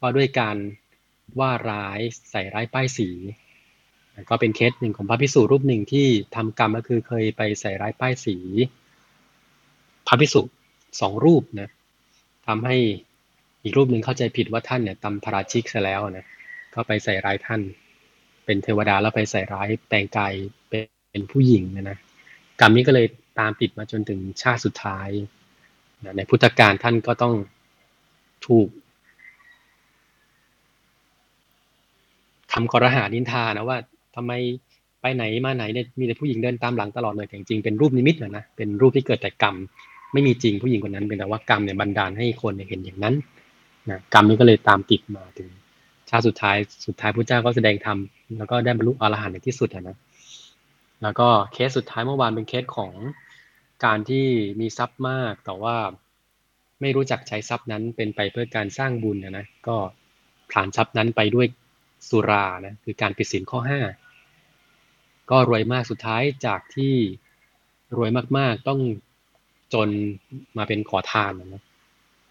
[SPEAKER 3] ว่าด้วยการว่าร้ายใส่ร้ายป้ายสี ก็เป็นเคสหนึ่งของพระพิสุรูปหนึ่งที่ทำกรรมก็คือเคยไปใส่ร้ายป้ายสี พระพิสุสองรูปนะทำให้อีกรูปหนึ่งเข้าใจผิดว่าท่านเนี่ยตำพราชิกซะแล้วนะก็ไปใส่ร้ายท่าน เป็นเทวดาแล้วไปใส่ร้ายแปลงกายเป็นผู้หญิงนะนะกรรมนี้ก็เลยตามติดมาจนถึงชาติสุดท้ายนะในพุทธกาลท่านก็ต้องถูกคำคอรหานินทานะว่าทำไมไปไหนมาไหนเนี่ยมีแต่ผู้หญิงเดินตามหลังตลอดเลยแต่จริงๆเป็นรูปนิมิตนะนะเป็นรูปที่เกิดแต่กรรม ไม่มีจริงผู้หญิงคนนั้นเป็นแต่ว่ากรรมเนี่ยบันดาลให้คนเนี่ยเห็นอย่างนั้นนะกรรมนี้ก็เลยตามติดมาถึง ชาติสุดท้ายสุดท้ายพระเจ้าก็แสดงธรรมแล้วก็ได้บรรลุอรหันต์ในที่สุดนะแล้วก็เคสสุดท้ายเมื่อวานเป็นเคสของการที่มีทรัพย์มากแต่ว่าไม่รู้จักใช้ทรัพย์นั้นเป็นไปเพื่อการสร้างบุญนะนะก็ผลานทรัพย์นั้นไปด้วยสุรานะคือการผิดศีลข้อห้าก็รวยมากสุดท้ายจากที่รวยมากๆต้องจนมาเป็นขอทานนะ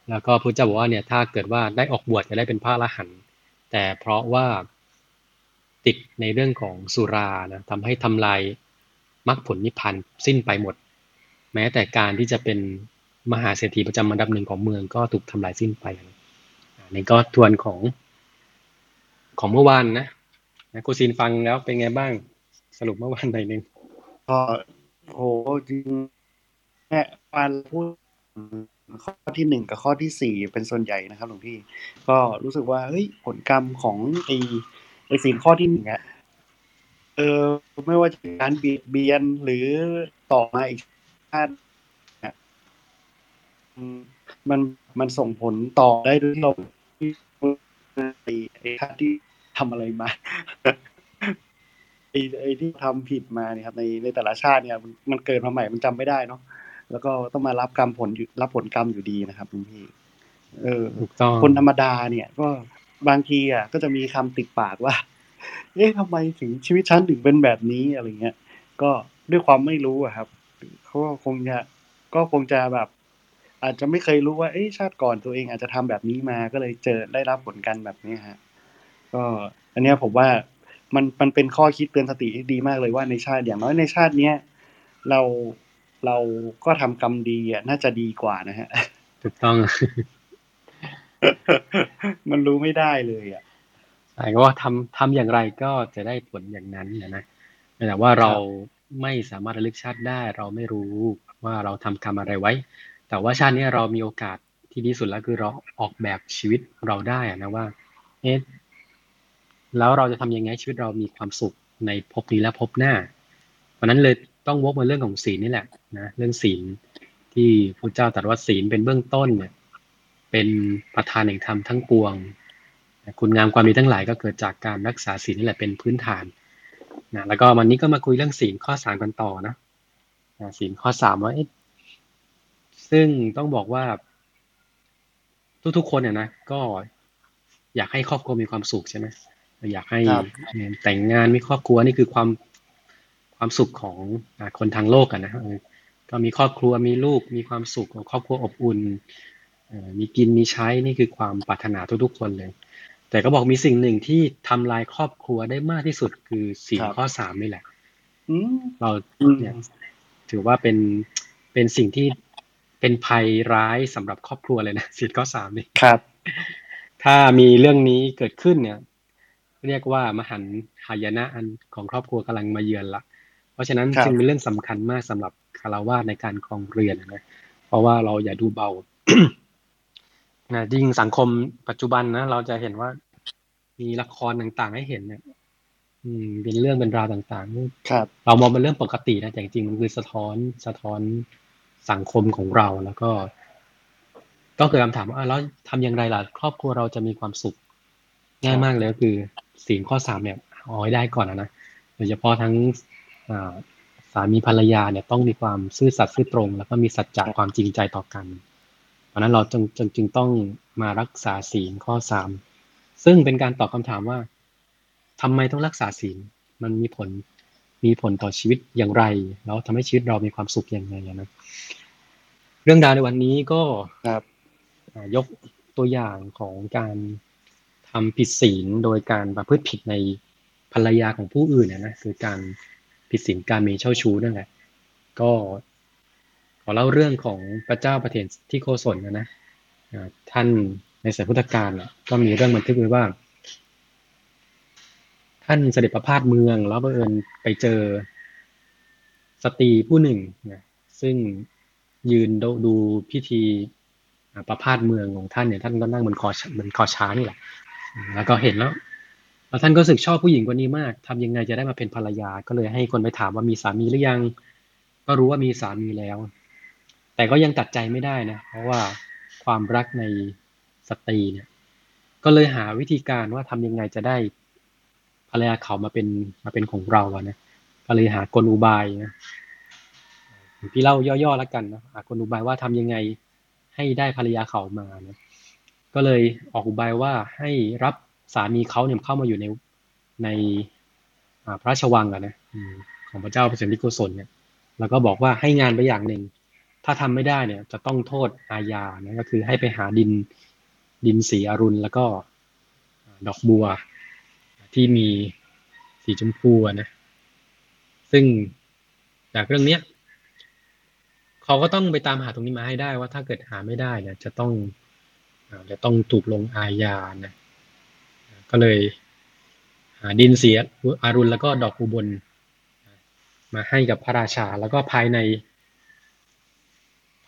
[SPEAKER 3] แล้วก็พระเจ้าบอกว่าเนี่ยถ้าเกิดว่าได้ออกบวชจะได้เป็นพระอรหันต์ แต่เพราะว่าติดในเรื่องของสุรานะทำให้ทำลายมรรคผลนิพพานสิ้นไปหมด แม้แต่การที่จะเป็นมหาเศรษฐีประจำอันดับหนึ่งของเมืองก็ถูกทำลายสิ้นไปนี่ก็ทวนของของเมื่อวานนะนะกูซีนฟังแล้วเป็นไงบ้างสรุปเมื่อวานหน่อยหนึ่ง
[SPEAKER 1] ก็โหจริงแม่วานพูด ข้อที่หนึ่งกับข้อที่สี่เป็นส่วนใหญ่นะครับหลวงพี่ ก็รู้สึกว่าเฮ้ยผลกรรมของไอไอสิ่งข้อที่หนึ่งอะเออไม่ว่าจะเป็นการเบียดเบียนหรือต่อมาอีกชาติมันมันส่งผลต่อได้ด้วยเราไอไอชาติที่ทำอะไรมาไอ้ไอ้ที่ทำผิดมาเนี่ยครับในในแต่ละชาติเนี่ยมันมันเกิดมาใหม่มันจำไม่ได้เนาะ แล้วก็ต้องมารับกรรมผลอยู่รับผลกรรมอยู่ดีนะครับหลวงพี่ เออ
[SPEAKER 3] ถูกต้อง
[SPEAKER 1] คนธรรมดาเนี่ย ก็บางทีอะก็จะมีคำติดปากว่า เอ๊ะทำไมถึงชีวิตฉันถึงเป็นแบบนี้อะไรเงี้ย ก็ด้วยความไม่รู้อะครับเขาก็คงจะก็คงจะแบบ อาจจะไม่เคยรู้ว่าเอ๊ะชาติก่อนตัวเองอาจจะทำแบบนี้มาก็เลยเจอได้รับผลกันแบบนี้ฮะ ก็อันเนี้ยผมว่ามันมันเป็นข้อคิดเตือนสติที่ดีมากเลยว่าในชาติอย่างน้อยในชาติเนี้ยเรา เราก็ทำกรรมดีอะน่าจะดีกว่านะฮะ
[SPEAKER 3] ถูกต้อง
[SPEAKER 1] มันรู้ไม่ได้เลยอะ
[SPEAKER 3] ใช่ก็ว่าทำทำอย่างไรก็จะได้ผลอย่างนั้นนะนะแต่ว่าเราไม่สามารถระลึกชาติได้ เราไม่รู้ว่าเราทำกรรมอะไรไว้ แต่ว่าชาตินี้เรามีโอกาสที่ดีสุดแล้วคือเราออกแบบชีวิตเราได้อะนะว่าเอ๊ะแล้วเราจะทำยังไงให้ชีวิตเรามีความสุขในภพนี้และภพหน้าเพราะฉะนั้นเลย ต้องวกมาเรื่องของศีลนี่แหละนะเรื่องศีลที่พระเจ้าตรัสว่าศีลเป็นเบื้องต้นเนี่ยเป็นประธานแห่งธรรมทั้งปวง คุณงามความดีทั้งหลายก็เกิดจากการรักษาศีลนี่แหละเป็นพื้นฐานนะแล้วก็วันนี้ก็มาคุยเรื่องศีลข้อสามกันต่อนะนะศีลข้อสามว่าเอ๊ะซึ่งต้องบอกว่า ทุกๆคนเนี่ยนะก็อยากให้ครอบครัวมีความสุขใช่ไหมอยากให้
[SPEAKER 1] ครับ
[SPEAKER 3] แต่งงานมีครอบครัวนี่คือความ ความสุขของอ่าคนทางโลกอะนะเออก็มีครอบครัวมีลูกมีความสุขครอบครัวอบอุ่นเอ่อมีกินมีใช้นี่คือความปรารถนาทุกๆคนเลย แต่ก็บอกมีสิ่งหนึ่งที่ทำลายครอบครัวได้มากที่สุดคือศีล
[SPEAKER 1] ครับ
[SPEAKER 3] ข้อสามนี่แหละ
[SPEAKER 1] อืม
[SPEAKER 3] เรา
[SPEAKER 1] อืม
[SPEAKER 3] เนี่ยถือว่าเป็นเป็นสิ่งที่เป็นภัยร้ายสำหรับครอบครัวเลยนะศีลข้อสามนี่
[SPEAKER 1] ครับ
[SPEAKER 3] ถ้ามีเรื่องนี้เกิดขึ้นเนี่ย เรียกว่ามหันต์หายนะอันของครอบครัวกำลังมาเยือนละเพ ราะฉะนั้น
[SPEAKER 1] ครับ
[SPEAKER 3] จึงเป็นเรื่องสำคัญมากสำหรับคารวะในการครองเรือนนะเพราะว่าเราอย่าดูเบานะยิ่งสังคมปัจจุบันนะเราจะเห็นว่ามีละครต่างๆให้เห็นเนี่ย อืม เป็นเรื่องเป็นราวต่างๆ
[SPEAKER 1] ครับ
[SPEAKER 3] เรามองเป็นเรื่องปกตินะแต่จริงๆมันคือสะท้อนสะท้อนสังคมของเราแล้วก็ ก็เกิดคำถามว่าอะแล้วทำอย่างไรล่ะ ครอบครัวเราจะมีความสุขง่ายมากเลยก็คือศีลข้อสามเนี่ยเอาให้ได้ก่อนนะนะโดยเฉพาะทั้งอ่า สามีภรรยาเนี่ยต้องมีความซื่อสัตย์ซื่อตรง แล้วก็มีสัจจะความจริงใจต่อกัน เพราะฉะนั้นเราจึงจึงจึงต้องมารักษาศีลข้อสามซึ่งเป็นการตอบคำถามว่าทำไมต้องรักษาศีลมันมีผลมีผลต่อชีวิตอย่างไร แล้วทำให้ชีวิตเรามีความสุขอย่างไรอะนะเรื่องราวในวันนี้ก็
[SPEAKER 1] ครับ
[SPEAKER 3] อ่ายกตัวอย่างของการทำผิดศีลโดยการประพฤติผิดในภรรยาของผู้อื่นนะนะคือการ ผิดศีลการมีเช่าชู้นั่นแหละ ก็ขอเล่าเรื่องของพระเจ้าประเทศที่โกศลนะนะท่านในสมัยพุทธกาลน่ะก็มีเรื่องบันทึกไว้ว่า ท่านเสด็จประพาสเมือง แล้วบังเอิญไปเจอสตรีผู้หนึ่งนะซึ่งยืนดูดูพิธีประพาสเมืองของท่านเนี่ยท่านก็นั่งบนคอบนคอช้างนี่แหละแล้วก็เห็นแล้ว แล้วท่านก็สึกชอบผู้หญิงคนนี้มากทำยังไงจะได้มาเป็นภรรยา ก็เลยให้คนไปถามว่ามีสามีหรือยัง ก็รู้ว่ามีสามีแล้ว แต่ก็ยังตัดใจไม่ได้นะ เพราะว่าความรักในสตรีเนี่ย ก็เลยหาวิธีการว่าทำยังไงจะได้ภรรยาเขามาเป็นมาเป็นของเราอะนะ ก็เลยหากลอุบายนะ พี่เล่าย่อๆแล้วกันนะหากลอุบายว่าทำยังไงให้ได้ภรรยาเขามานะ ก็เลยออกอุบายว่าให้รับ สามีเขาเนี่ยเข้ามาอยู่ในในอ่าพระราชวังอะนะอืมของพระเจ้าเปรตที่โกศลเนี่ยแล้วก็บอกว่าให้งานไปอย่างหนึ่ง ถ้าทำไม่ได้เนี่ยจะต้องโทษอาญานะก็คือให้ไปหาดินดินสีอรุณแล้วก็ดอกบัวที่มีสีชมพูอะนะซึ่งจากเรื่องเนี้ยเขาก็ต้องไปตามหาตรงนี้มาให้ได้ว่าถ้าเกิดหาไม่ได้เนี่ยจะต้องอ่าจะต้องถูกลงอาญานะ ก็เลยหาดินเสียอารุณแล้วก็ดอกอุบล มาให้กับพระราชาแล้วก็ภายใน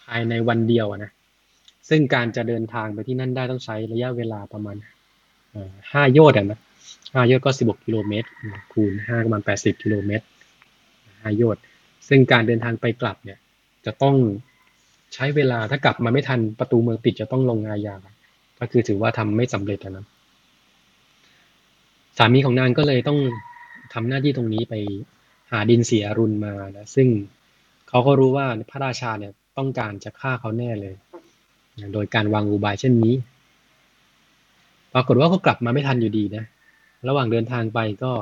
[SPEAKER 3] ภายในวันเดียวนะซึ่งการจะเดินทางไปที่นั่นได้ต้องใช้ระยะเวลาประมาณห้าโยชน์อะนะห้าโยชน์ก็สิบกกิโลเมตร คูณห้าประมาณแปดสิบกิโลเมตรห้าโยชน์ซึ่งการเดินทางไปกลับเนี่ย จะต้องใช้เวลาถ้ากลับมาไม่ทันประตูเมืองปิดจะต้องลงอาญาก็คือถือว่าทำไม่สำเร็จนะ สามีของนางก็เลยต้องทำหน้าที่ตรงนี้ไปหาดินเสียรุนมานะซึ่งเขาก็รู้ว่าพระราชาเนี่ยต้องการจะฆ่าเขาแน่เลย โดยการวางอุบายเช่นนี้ ปรากฏว่าก็กลับมาไม่ทันอยู่ดีนะ ระหว่างเดินทางไปก็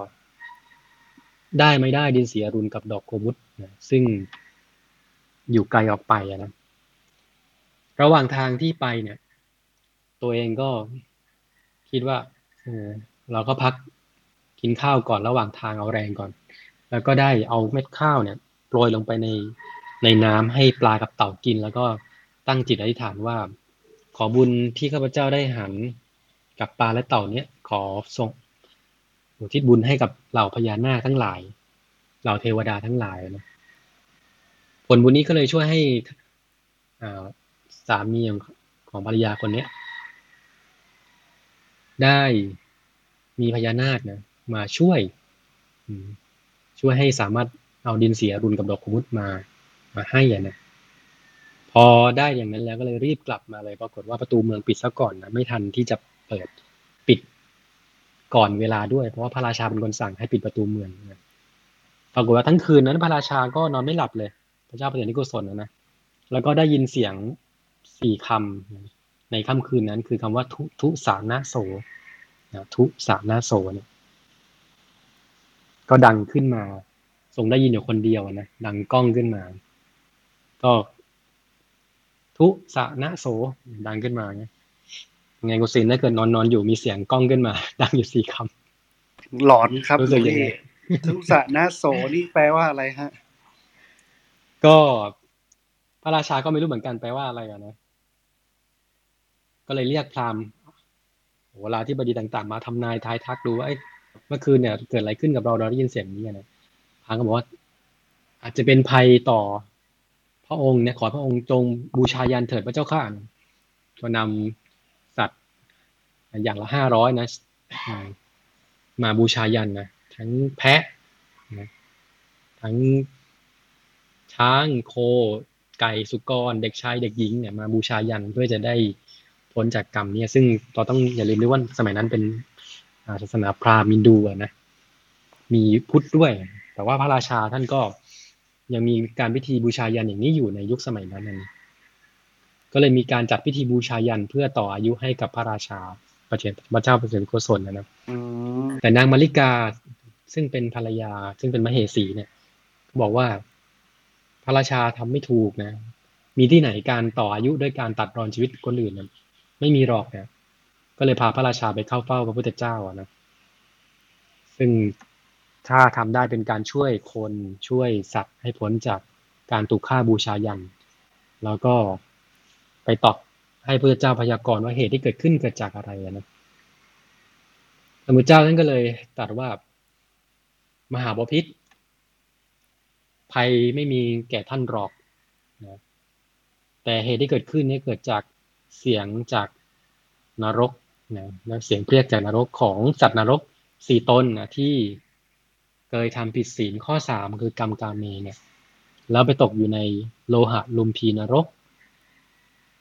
[SPEAKER 3] ได้ไม่ได้ดินเสียรุนกับดอกโคมุตนะซึ่งอยู่ไกลออกไปนะ ระหว่างทางที่ไปเนี่ย ตัวเองก็คิดว่า เราก็พักกินข้าวก่อนระหว่างทางเอาแรงก่อน แล้วก็ได้เอาเม็ดข้าวเนี่ยโปรยลงไปในในน้ำให้ปลากับเต่ากิน แล้วก็ตั้งจิตอธิษฐานว่า ขอบุญที่ข้าพเจ้าได้หันกับปลาและเต่าเนี้ยขอส่งอุทิศบุญให้กับเหล่าพญานาคทั้งหลาย เหล่าเทวดาทั้งหลายนะผลบุญนี้ก็เลยช่วยให้อ่าสามีของภรรยาคนเนี้ยได้ มีพญานาคนะมาช่วยช่วยให้สามารถเอาดินเสียรุนกับดอกขมุดมามาให้อะนะพอได้อย่างนั้นแล้วก็เลยรีบกลับมาเลย ปรากฏว่าประตูเมืองปิดซะก่อนนะไม่ทันที่จะเปิดปิดก่อนเวลาด้วย เพราะว่าพระราชาเป็นคนสั่งให้ปิดประตูเมืองนะปรากฏว่าทั้งคืนนั้นพระราชาก็นอนไม่หลับเลย พระเจ้าพระเจ้านิโกศลนะนะแล้วก็ได้ยินเสียงสี่คำในค่ำคืนนั้น คือคำว่าทุทุสานาโส นะทุสานาโสเนี่ย ก็ดังขึ้นมา ทรงได้ยินอยู่คนเดียวนะ ดังกล้องขึ้นมา ก็ทุสานะโสดังขึ้นมาไงไงกุศินถ้าเกิดนอนนอนอยู่มีเสียงกล้องขึ้นมา ดังอยู่สี่คำ
[SPEAKER 1] หลอนครับรู้สึกยังไงทุสานะโสนี่แปลว่าอะไรฮะ
[SPEAKER 3] ก็พระราชาก็ไม่รู้เหมือนกันแปลว่าอะไรอะนะ ก็เลยเรียกพราหมณ์ เวลาที่บดีต่างๆ มาทำนายทายทักดูว่าเมื่อคืนเนี่ยเกิดอะไรขึ้นกับเราเราได้ยินเสียงนี้นะพาหมณ์ก็บอกว่า อาจจะเป็นภัยต่อ พระองค์เนี่ยขอพระองค์จงบูชายันเถิดพระเจ้าข้าก็นำสัตว์อย่างละห้าร้อยนะมาบูชายันนะทั้งแพะนะทั้งช้างโค ไก่สุกร เด็กชายเด็กหญิงเนี่ยมาบูชายันเพื่อจะได้ พ้นจากกรรมเนี่ยซึ่งเราต้องอย่าลืมด้วยว่าสมัยนั้นเป็นศาสนาพราหมณ์มินดูนะมีพุทธด้วย แต่ว่าพระราชาท่านก็ยังมีการพิธีบูชายันอย่างนี้อยู่ในยุคสมัยนั้นนั้นก็เลยมีการจัดพิธีบูชายันเพื่อต่ออายุให้กับพระราชาประเจพระเจ้าประเจนโกศลนะครับแต่นางมาริกาซึ่งเป็นภรรยา ซึ่งเป็นมเหสีเนี่ยบอกว่าพระราชาทำไม่ถูกนะ มีที่ไหนการต่ออายุด้วยการตัดรอนชีวิตคนอื่นนะ ไม่มีหรอกนะก็เลยพาพระราชาไปเข้าเฝ้าพระพุทธเจ้านะซึ่งถ้าทำได้เป็นการช่วยคนช่วยสัตว์ให้พ้นจากการถูกฆ่าบูชายันแล้วก็ไปตอบให้พระเจ้าพยากรณ์ว่าเหตุที่เกิดขึ้นเกิดจากอะไรนะพระพุทธเจ้าท่านก็เลยตรัสว่ามหาบพิษภัยไม่มีแก่ท่านหรอกนะแต่เหตุที่เกิดขึ้นนี้เกิดจาก เสียงจากนรกนะและเสียงเรียกจากนรกของสัตว์นรกสี่ตนนะที่เคยทำผิดศีลข้อสามคือกรรมกาเมเนี่ยแล้วไปตกอยู่ในโลหะลุมพีนรก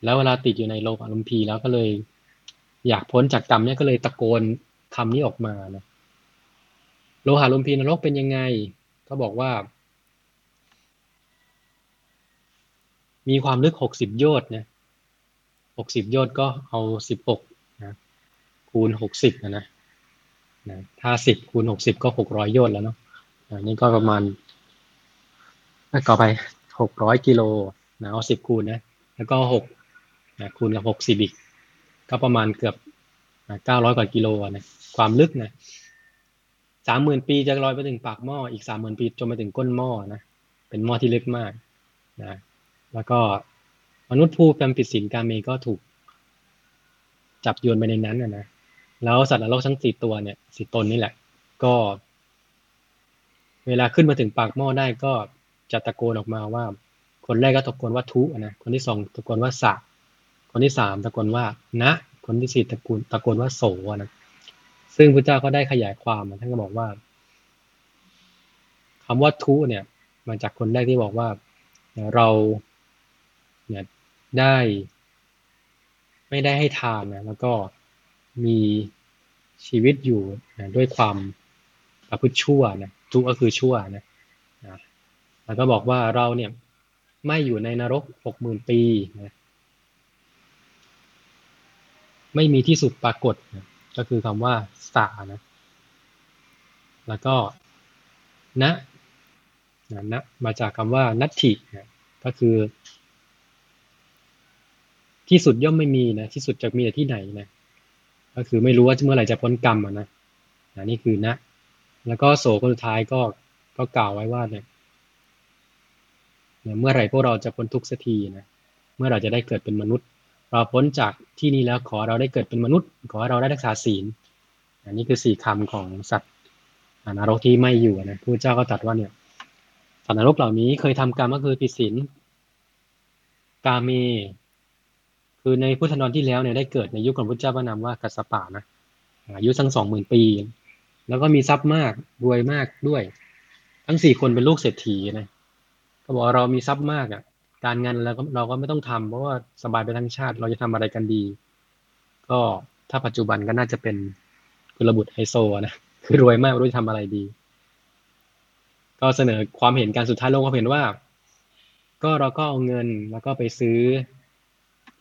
[SPEAKER 3] แล้วเวลาติดอยู่ในโลหะลุมพีแล้วก็เลย อยากพ้นจากกรรมเนี่ยก็เลยตะโกนคำนี้ออกมานะโลหะลุมพีนรกเป็นยังไงก็บอกว่า มีความลึกหกสิบโยชน์นะ หกสิบโยชน์ก็เอาสิบหกนะคูณหกสิบนะนะนะถ้าสิบคูณหกสิบก็หกร้อยโยชน์แล้วเนาะอันี่ก็ประมาณก็ไปหกร้อยกิโลนะเอาสิบคูณนะแล้วก็หกนะคูณกับหกสิบอีกก็ประมาณเกือบเก้าร้อยกว่ากิโลนะความลึกนะสามหมื่นปีจะลอยไปถึงปากหม้ออีกสามหมื่นปีจนไปถึงก้นหม้อนะเป็นหม้อที่ลึกมากนะแล้วก็ มนุษย์ผู้กำผิดศีลกาเมก็ถูกจับโยนไปในนั้นนะนะแล้วสัตว์นรกทั้งสี่ตัวเนี่ยสี่ตนนี่แหละ ก็ เวลาขึ้นมาถึงปากหม้อได้ก็จะตะโกนออกมาว่า คนแรกก็ตะโกนว่าทุนะคนที่สองตะโกนว่าสะคนที่สามตะโกนว่านะ คนที่สี่ตะโกนตะโกนว่าโสนะซึ่งพระเจ้าก็ได้ขยายความท่านก็บอกว่าคำว่าทุเนี่ยมาจากคนแรกที่บอกว่าเรา ได้ ไม่ได้ให้ทานนะแล้วก็มีชีวิตอยู่นะด้วยความประพฤติชั่วนะทุก็คือชั่วนะนะแล้วก็บอกว่าเราเนี่ยไม่อยู่ในนรกหกหมื่นปีนะไม่มีที่สุดปรากฏนะก็คือคำว่าสานะแล้วก็นะนะนะมาจากคำว่านัตถินะก็คือ ที่สุดย่อมไม่มีนะ ที่สุดจะมีแต่ที่ไหนนะ ก็คือไม่รู้ว่าเมื่อไหร่จะพ้นกรรมอะนะนะนี่คือนะ แล้วก็โสคนสุดท้ายก็ก็กล่าวไว้ว่าเนี่ยเมื่อไหร่พวกเราจะพ้นทุกข์สักทีนะ เมื่อเราจะได้เกิดเป็นมนุษย์ เราพ้นจากที่นี่แล้วขอเราได้เกิดเป็นมนุษย์ ขอเราได้รักษาศีล อันนี้คือสี่คำของสัตว์นรกที่ไม่อยู่นะพระเจ้าก็ตรัสว่าเนี่ยสัตว์นรกเหล่านี้เคยทำกรรมก็คือผิดศีลกาเม คือในพุทธนรที่แล้วเนี่ยได้เกิดในยุคของพระเจ้าพระนามว่ากัสสปะนะอายุทั้งสองหมื่นปี แล้วก็มีทรัพย์มากรวยมากด้วย ทั้งสี่คนเป็นลูกเศรษฐีนะก็บอกเรามีทรัพย์มากอะ การงานเราก็เราก็ไม่ต้องทำเพราะว่าสบายไปทั้งชาติ เราจะทำอะไรกันดี ก็ถ้าปัจจุบันก็น่าจะเป็นกุลบุตรไฮโซนะคือรวยมากรู้จะทำอะไรดี ก็เสนอความเห็นการสุดท้ายลงความเห็นว่า ก็เราก็เอาเงินแล้วก็ไปซื้อ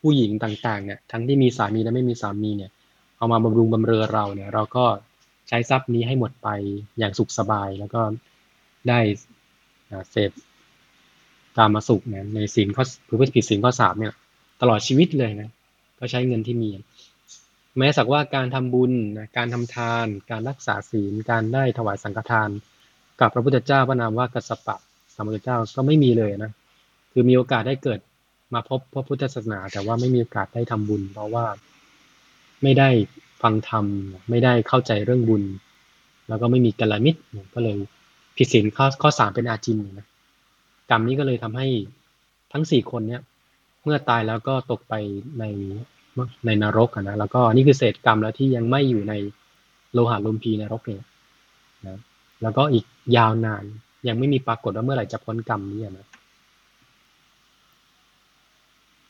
[SPEAKER 3] ผู้หญิงต่างๆเนี่ยทั้งที่มีสามีและไม่มีสามีเนี่ย เอามาบำรุงบำเรอเราเนี่ย เราก็ใช้ทรัพย์นี้ให้หมดไปอย่างสุขสบายแล้วก็ได้เสพตามมาสุขเนี่ยในสิ่งข้อผู้ผิดสิ่งข้อสามเนี่ย ตลอดชีวิตเลยนะก็ใช้เงินที่มี แม้สักว่าการทำบุญการทำทาน การรักษาศีล การได้ถวายสังฆทาน กับพระพุทธเจ้าพระนามว่ากัสสปะสมุทรเจ้าก็ไม่มีเลยนะคือมีโอกาสได้เกิด มาพบพระพุทธศาสนา แต่ว่าไม่มีโอกาสได้ทำบุญ เพราะว่าไม่ได้ฟังธรรม ไม่ได้เข้าใจเรื่องบุญ แล้วก็ไม่มีกัลมิตรก็เลยผิดศีลข้อข้อสามเป็นอาจินนะกรรมนี้ก็เลยทำให้ทั้งสี่คนเนี้ยเมื่อตายแล้วก็ตกไปในในนรกนะแล้วก็นี่คือเศษกรรมแล้วที่ยังไม่อยู่ในโลหะลุมพีนรกเนี่ยนะแล้วก็อีกยาวนานยังไม่มีปรากฏว่าเมื่อไหร่จะพ้นกรรมนี้นะ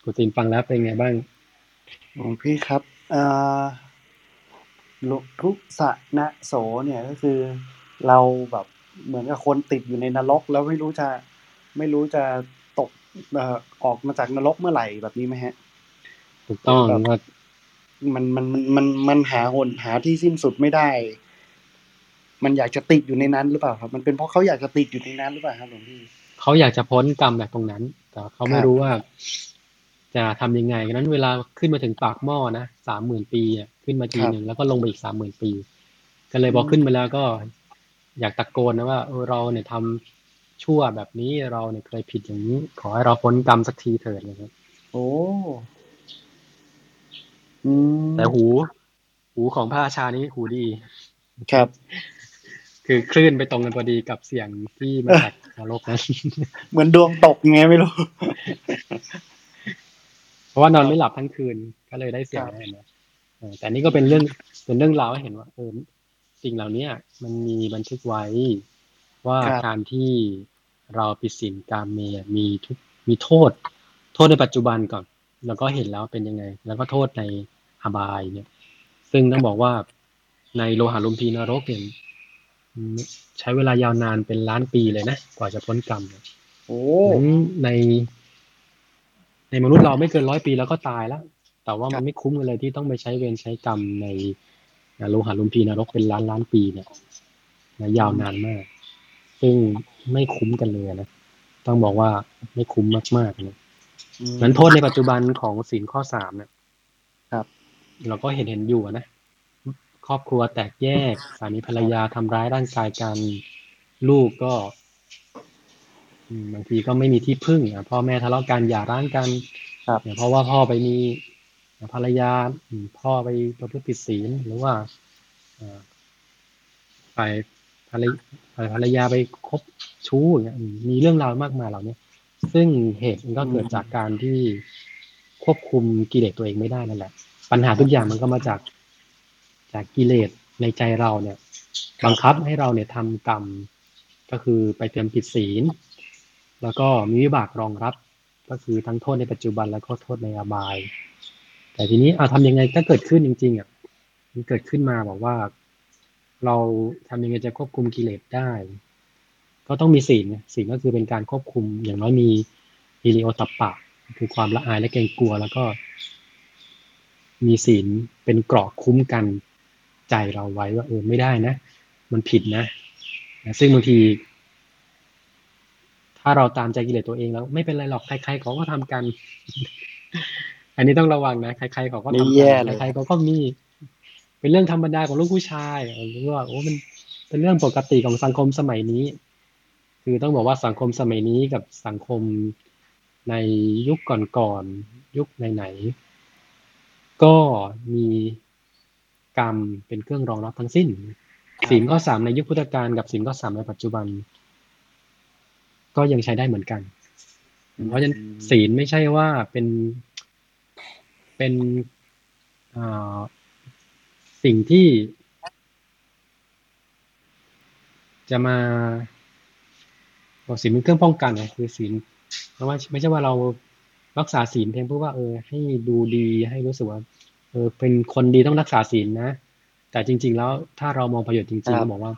[SPEAKER 3] กุตินฟังแล้วเป็นไงบ้าง
[SPEAKER 1] หลวงพี่ครับลุทุสะนะโสเนี่ยก็คือเราแบบเหมือนกับคนติดอยู่ในนรก แล้วไม่รู้จะไม่รู้จะตกออกมาจากนรกเมื่อไหร่แบบนี้ไหมฮะ
[SPEAKER 3] ถูกต้อง
[SPEAKER 1] ว่ามันมันมันมันมันหาหนหาที่สิ้นสุดไม่ได้ มันอยากจะติดอยู่ในนั้นหรือเปล่าครับ มันเป็นเพราะเขาอยากจะติดอยู่ในนั้นหรือเปล่าครับหลวงพี่
[SPEAKER 3] เขาอยากจะพ้นกรรมแบบตรงนั้น แต่เขาไม่รู้ว่า จะทำยังไงนั้นเวลาขึ้นมาถึงปากหม้อนะสามหมื่นปีขึ้นมาทีหนึ่งแล้วก็ลงไปอีกสามหมื่นปี ก็เลยบอกขึ้นมาแล้วก็ อยากตะโกนนะว่าเราเนี่ยทำชั่วแบบนี้เราเนี่ยเคยผิดอย่างนี้ ขอให้เราพ้นกรรมสักทีเถิดเลยครับ
[SPEAKER 1] โอ้
[SPEAKER 3] แต่หู หูของพระราชานี้หูดี
[SPEAKER 1] ครับ
[SPEAKER 3] คือคลื่นไปตรงกันพอดีกับเสียงที่มาจากนรกนั้น
[SPEAKER 1] เหมือนดวงตกไงไม่รู้
[SPEAKER 3] ราะว่านอนไม่หลับทั้งคืนก็เลยได้เสียงแน่นะแต่นี่ก็เป็นเรื่องเป็นเรื่องราวให้เห็นว่า เออสิ่งเหล่านี้มันมีบันทึกไว้ว่าการที่เราปิดสินการเมมีทุกมีโทษ โทษในปัจจุบันก่อน แล้วก็เห็นแล้วเป็นยังไง แล้วก็โทษในอบายเนี่ย ซึ่งต้องบอกว่าในโลหะลุมพีนรกเนี่ยใช้เวลายาวนานเป็นล้านปีเลยนะ กว่าจะพ้นกรรม
[SPEAKER 1] โอ้
[SPEAKER 3] ใน ในมนุษย์เราไม่เกินร้อยปีแล้วก็ตายแล้ว แต่ว่ามันไม่คุ้มกันเลยที่ต้องไปใช้เวรใช้กรรมในโลหะลุมพีนรกเป็นล้านล้านปีเนี่ยนะยาวนานมาก ซึ่งไม่คุ้มกันเลยนะ ต้องบอกว่าไม่คุ้มมากๆนะนั้นโทษในปัจจุบันของสินข้อสามเนี่ย
[SPEAKER 1] ครับ
[SPEAKER 3] เราก็เห็นเห็นอยู่นะ ครอบครัวแตกแยก สามีภรรยาทำร้ายร่างกายกัน ลูกก็ บางทีก็ไม่มีที่พึ่งพ่อแม่ทะเลาะกันอย่าร้างกัน
[SPEAKER 1] ครับ
[SPEAKER 3] เพราะว่าพ่อไปมีภรรยาพ่อไปประพฤติผิดศีลหรือว่าไปภรรยภรรยาไปคบชู้อย่างเงี้ยมีเรื่องราวมากมายเหล่านี้ซึ่งเหตุมันก็เกิดจากการที่ควบคุมกิเลสตัวเองไม่ได้นั่นแหละ ปัญหาทุกอย่างมันก็มาจากจากกิเลสในใจเราเนี่ย บังคับให้เราเนี่ยทำกรรมก็คือไปเตรียมผิดศีล แล้วก็มีวิบากรองรับ ก็คือทั้งโทษในปัจจุบันแล้วก็โทษในอบาย แต่ทีนี้เอาทำยังไงถ้าเกิดขึ้นจริงๆอะมันเกิดขึ้นมาบอกว่า เราทำยังไงจะควบคุมกิเลสได้ ก็ต้องมีศีลศีลก็คือเป็นการควบคุมอย่างน้อยมีฮิริโอตัปปะ คือความละอายและเกรงกลัว แล้วก็ มีศีลเป็นเกราะคุ้มกันใจเราไว้ว่าเออไม่ได้นะ มันผิดนะซึ่งบางที ถ้าเราตามใจกิเลสตัวเองแล้ว ไม่เป็นไรหรอกใครๆเขาก็ทำกัน อันนี้ต้องระวังนะใครๆเขาก็ทำ
[SPEAKER 1] นี่
[SPEAKER 3] กั
[SPEAKER 1] แย่
[SPEAKER 3] น
[SPEAKER 1] เลย
[SPEAKER 3] ใครๆเขาก็มี เป็นเรื่องธรรมดาของลูกผู้ชายหรือว่าโอ้มันเป็นเรื่องปกติของสังคมสมัยนี้ คือต้องบอกว่าสังคมสมัยนี้กับสังคมในยุคก่อนๆยุคไหนๆก็มีกรรมเป็นเครื่องรองรับทั้งสิ้นศีลข้อสามในยุคพุทธกาลกับศีลข้อสามในปัจจุบัน ก็ยังใช้ได้เหมือนกัน เพราะฉะนั้นศีลไม่ใช่ว่าเป็นเป็นอ่าสิ่งที่ จะมาบอกศีลเป็นเครื่องป้องกันนะคือศีลเพราะว่าไม่ใช่ว่าเรารักษาศีลเพียงเพื่อว่าเออ ให้ดูดีให้รู้สึกว่าเออเป็นคนดีต้องรักษาศีลนะ แต่จริง ๆ แล้วถ้าเรามองประโยชน์จริง
[SPEAKER 1] ครั
[SPEAKER 3] ๆ
[SPEAKER 1] บ
[SPEAKER 3] เราบอกว่า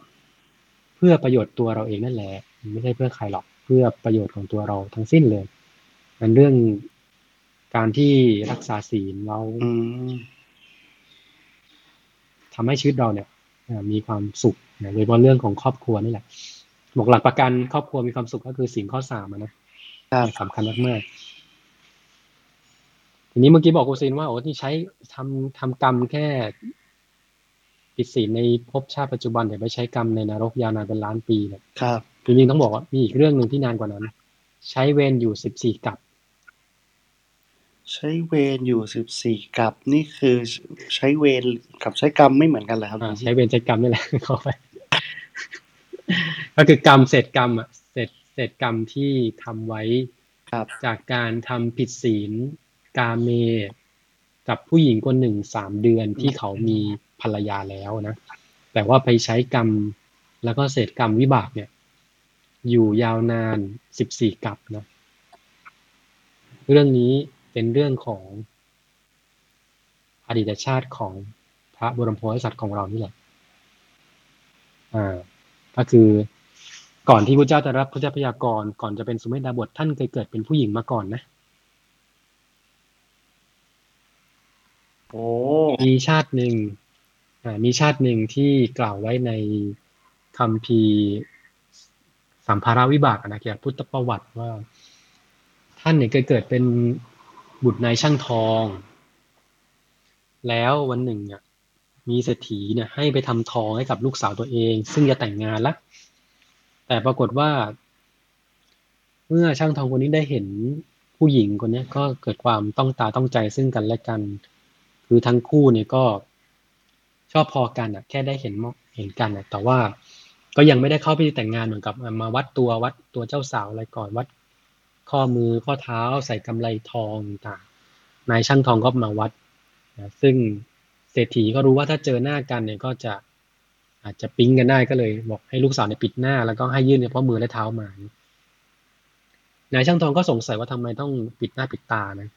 [SPEAKER 3] เพื่อประโยชน์ตัวเราเองนั่นแหละ ไม่ใช่เพื่อใครหรอกเพื่อประโยชน์ของตัวเราทั้งสิ้นเลยมันเรื่องการที่รักษาศีลเรา
[SPEAKER 1] อืม
[SPEAKER 3] ทำให้ชีวิตเราเนี่ยเอ่อมีความสุขนะโดยเฉพาะเรื่องของครอบครัวนี่แหละบอกหลักประกันครอบครัวมีความสุขก็คือสิ่งข้อสามอะนะครับสำคัญมากๆทีนี้เมื่อกี้บอกกูซินว่าโอ้ที่ใช้ทำทำกรรมแค่ผิดศีลในภพชาติปัจจุบันเดี๋ยวไปใช้กรรมในนรกยาวนานเป็นล้านปีเนี่ย
[SPEAKER 1] ครับ
[SPEAKER 3] จริงๆต้องบอกว่ามีอีกเรื่องหนึ่งที่นานกว่านั้น ใช้เวรอยู่สิบสี่กับ
[SPEAKER 1] ใช้เวรอยู่สิบสี่กับนี่คือใช้เวรกับใช้กรรมไม่เหมือนกันเหรอครับ
[SPEAKER 3] อ่าใช้เวรใช้กรรมนี่แหละเข้าไปก็คือกรรมเศษกรรมอะเศษเศษกรรมที่ทำไว้
[SPEAKER 1] ครับ
[SPEAKER 3] จากการทำผิดศีลกาเม กับผู้หญิงคนหนึ่งสามเดือนที่เขามีภรรยาแล้วนะแต่ว่าไปใช้กรรมแล้วก็เศษกรรมวิบากเนี่ย อยู่ยาวนานสิบสี่กับนะเรื่องนี้เป็นเรื่องของอดีตชาติของพระบรมโพธิสัตว์ของเรานี่แหละ อ่า ก็คือก่อนที่พระเจ้าจะรับพระเจ้าพยากรณ์ก่อนจะเป็นสุเมธดาบทท่านเคยเกิดเป็นผู้หญิงมาก่อนนะ
[SPEAKER 1] โอ้
[SPEAKER 3] มีชาติหนึ่งอ่ามีชาติหนึ่งที่กล่าวไว้ในคำพีร์ สัมภาระวิบากนะเกี่ยวกับพุทธประวัติว่า ท่านเนี่ยเคยเกิดเป็นบุตรนายช่างทอง แล้ววันหนึ่งอะมีเศรษฐีเนี่ยให้ไปทำทองให้กับลูกสาวตัวเอง ซึ่งจะแต่งงานละแต่ปรากฏว่า เมื่อช่างทองคนนี้ได้เห็นผู้หญิงคนนี้ก็เกิดความต้องตาต้องใจซึ่งกันและกัน คือทั้งคู่เนี่ยก็ชอบพอกันอะ แค่ได้เห็นมเห็นกันอะแต่ว่า ก็ยังไม่ได้เข้าพิธีแต่งงานเหมือนกับมาวัดตัววัดตัวเจ้าสาวอะไรก่อนวัดข้อมือข้อเท้าใส่กำไลทองต่างนายช่างทองก็มาวัดนะซึ่งเศรษฐีก็รู้ว่าถ้าเจอหน้ากันเนี่ยก็จะอาจจะปิ๊งกันได้ก็เลย บอกให้ลูกสาวเนี่ยปิดหน้า แล้วก็ให้ยื่นเฉพาะมือและเท้ามา นายช่างทองก็สงสัยว่าทำไมต้องปิดหน้าปิดตานะ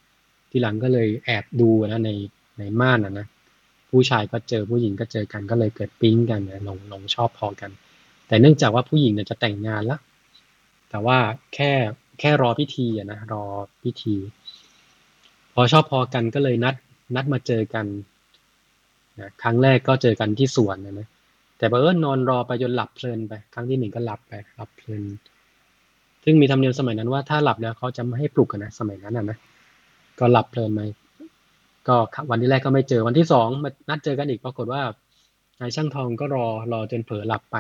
[SPEAKER 3] ทีหลังก็เลยแอบดูนะในในม่านนะนะผู้ชายก็เจอผู้หญิงก็เจอกันก็เลยเกิดปิ๊งกันนะหลงหลงชอบพอกัน แต่เนื่องจากว่าผู้หญิงเนี่ยจะแต่งงานละแต่ว่าแค่แค่รอพิธีอะนะรอพิธี พอชอบพอกันก็เลยนัด นัดมาเจอกันนะครั้งแรกก็เจอกันที่สวนนะนะแต่บังเอิญนอนรอไปจนหลับเพลินไปครั้งที่หนึ่งก็หลับไปหลับเพลิน ซึ่งมีธรรมเนียมสมัยนั้นว่าถ้าหลับแล้วเขาจะไม่ให้ปลุกกันนะสมัยนั้นนะนะก็หลับเพลินไปก็วันที่แรกก็ไม่เจอวันที่สองมานัดเจอกันอีกปรากฏว่านายช่างทองก็รอรอจนเผลอหลับไป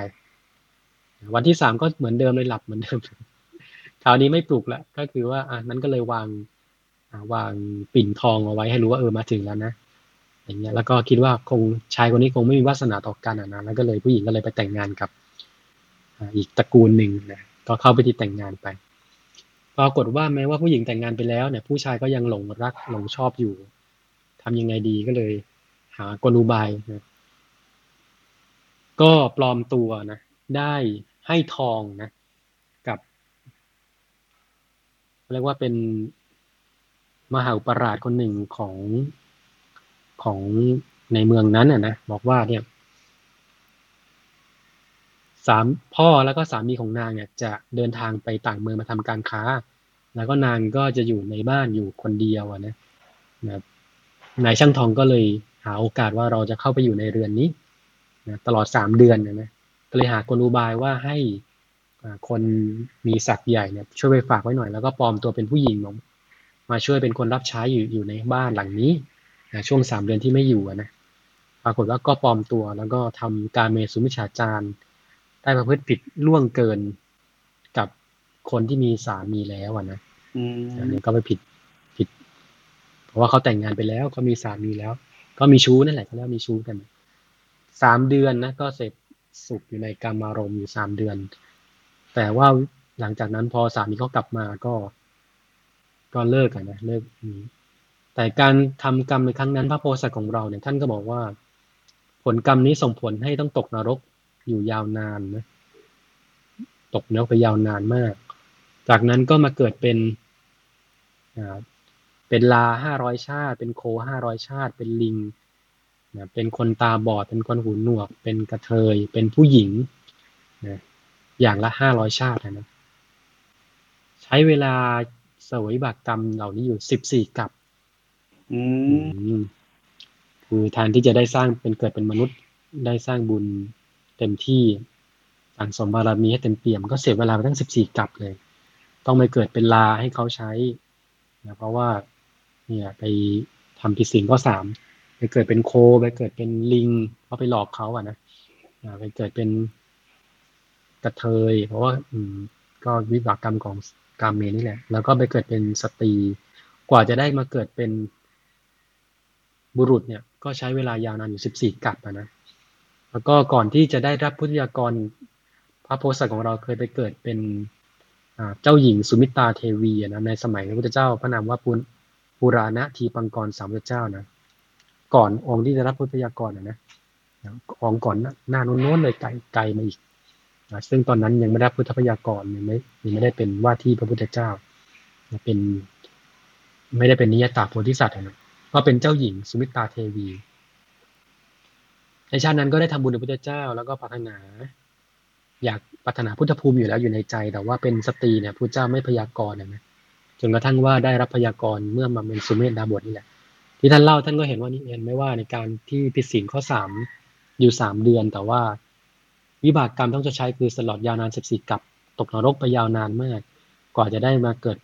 [SPEAKER 3] วันที่สามก็เหมือนเดิมเลยหลับเหมือนเดิมคราวนี้ไม่ปลุกละก็คือว่าอะนั้นก็เลยวางวางปิ่นทองเอาไว้ให้รู้ว่าเออมาถึงแล้วนะอย่างเงี้ยแล้วก็คิดว่าคงชายคนนี้คงไม่มีวาสนาต่อกันอะนะแล้วก็เลยผู้หญิงก็เลยไปแต่งงานกับอีกตระกูลหนึ่งนะก็เข้าไปที่แต่งงานไปปรากฏว่าแม้ว่าผู้หญิงแต่งงานไปแล้วเนี่ย ผู้ชายก็ยังหลงรักหลงชอบอยู่ทำยังไงดีก็เลย หากลอุบายนะก็ปลอมตัวนะ ได้ ให้ทองนะ กับเรียกว่าเป็นมหาอุปราชคนหนึ่งของของในเมืองนั้นอะนะบอกว่าเนี่ยสามพ่อแล้วก็สามีของนางเนี่ย จะเดินทางไปต่างเมืองมาทำการค้า แล้วก็นางก็จะอยู่ในบ้านอยู่คนเดียวนะนะครับนายช่างทองก็เลยหาโอกาสว่าเราจะเข้าไปอยู่ในเรือนนี้นะตลอดสามเดือนนะนะ ก็เลยหากลอุบายว่าให้อ่าคนมีศักดิ์ใหญ่เนี่ยช่วยไปฝากไว้หน่อย แล้วก็ปลอมตัวเป็นผู้หญิงมามาช่วยเป็นคนรับใช้อยู่อยู่ในบ้านหลังนี้นะช่วงสามเดือนที่ไม่อยู่อะนะปรากฏว่าก็ปลอมตัวแล้วก็ทำการเมสุมิจฉาจารได้ประพฤติผิดล่วงเกินกับคนที่มีสามีแล้วอะนะ
[SPEAKER 1] อืม
[SPEAKER 3] อันนี้ก็ไม่ผิดผิด เพราะว่าเขาแต่งงานไปแล้วก็มีสามีแล้ว ก็มีชู้นั่นแหละก็แล้วามีชู้กันสามเดือนนะก็เสร็จ สุขอยู่ในกามารมณ์อยู่สามเดือน แต่ว่าหลังจากนั้นพอสามีเขากลับมาก็ ก็เลิกกันนะเลิกแต่การทำกรรมในครั้งนั้นพระโพธิสัตว์ของเราเนี่ยท่านก็บอกว่า ผลกรรมนี้ส่งผลให้ต้องตกนรกอยู่ยาวนานนะตกนรกไปยาวนานมาก จากนั้นก็มาเกิดเป็นเป็นลาห้าร้อยชาติ เป็นโคห้าร้อยชาติ เป็นลิง นะเป็นคนตาบอด เป็นคนหูหนวก เป็นกระเทย เป็นผู้หญิงนะอย่างละห้าร้อยชาตินะใช้เวลาเสวยบากกรรมเหล่านี้อยู่สิบสี่กับ
[SPEAKER 1] อืม
[SPEAKER 3] อืมคือแทนที่จะได้สร้างเป็นเกิดเป็นมนุษย์ได้สร้างบุญเต็มที่สั่งสมบารมีให้เต็มเปี่ยม ก็เสียเวลาไปตั้งสิบสี่กับเลย ต้องไปเกิดเป็นลาให้เขาใช้นะเพราะว่า เนี่ย ไปทำผิดศีลข้อสาม ไปเกิดเป็นโคไปเกิดเป็นลิงเพราะไปหลอกเขาอะนะไปเกิดเป็นกระเทย เพราะว่า อืม ก็วิบากกรรมของกรรมเมนี่แหละ แล้วก็ไปเกิดเป็นสตรีกว่าจะได้มาเกิดเป็นบุรุษเนี่ย ก็ใช้เวลายาวนานอยู่สิบสี่กัปอะนะ แล้วก็ก่อนที่จะได้รับพุทธยากรพระโพสต์ของเราเคยไปเกิดเป็นเจ้าหญิงสุมิตาเทวีนะในสมัยพระพุทธเจ้าพระนามว่าปุณปุราณทีปังกรสามพุทธเจ้านะ ก่อนองค์ที่จะรับพุทธยากรนะองค์ก่อนหน้าน้าโน้นๆเลยไกลไกลมาอีกซึ่งตอนนั้นยังไม่ได้รับพุทธพยากรยังไม่ยังไม่ได้เป็นว่าที่พระพุทธเจ้าเป็น ไม่ได้เป็นนิยตาโพธิสัตว์นะก็เป็นเจ้าหญิงสุมิตราเทวีในชาตินั้นก็ได้ทำบุญกับพระพุทธเจ้า แล้วก็ปรารถนา อยากปรารถนาพุทธภูมิอยู่แล้วอยู่ในใจ แต่ว่าเป็นสตรีเนี่ยพระเจ้าไม่พยากรณ์นะจนกระทั่งว่าได้รับพยากรณ์เมื่อมาเป็นสุเมธดาบทนี่แหละ ที่ท่านเล่าท่านก็เห็นว่านี่เองไม่ว่าในการที่ผิดศีลข้อสามอยู่สามเดือน แต่ว่าวิบากกรรมต้องจะใช้คือสลอดยาวนานสิบสี่กับตกนรกไปยาวนานมาก กว่าจะได้มาเกิด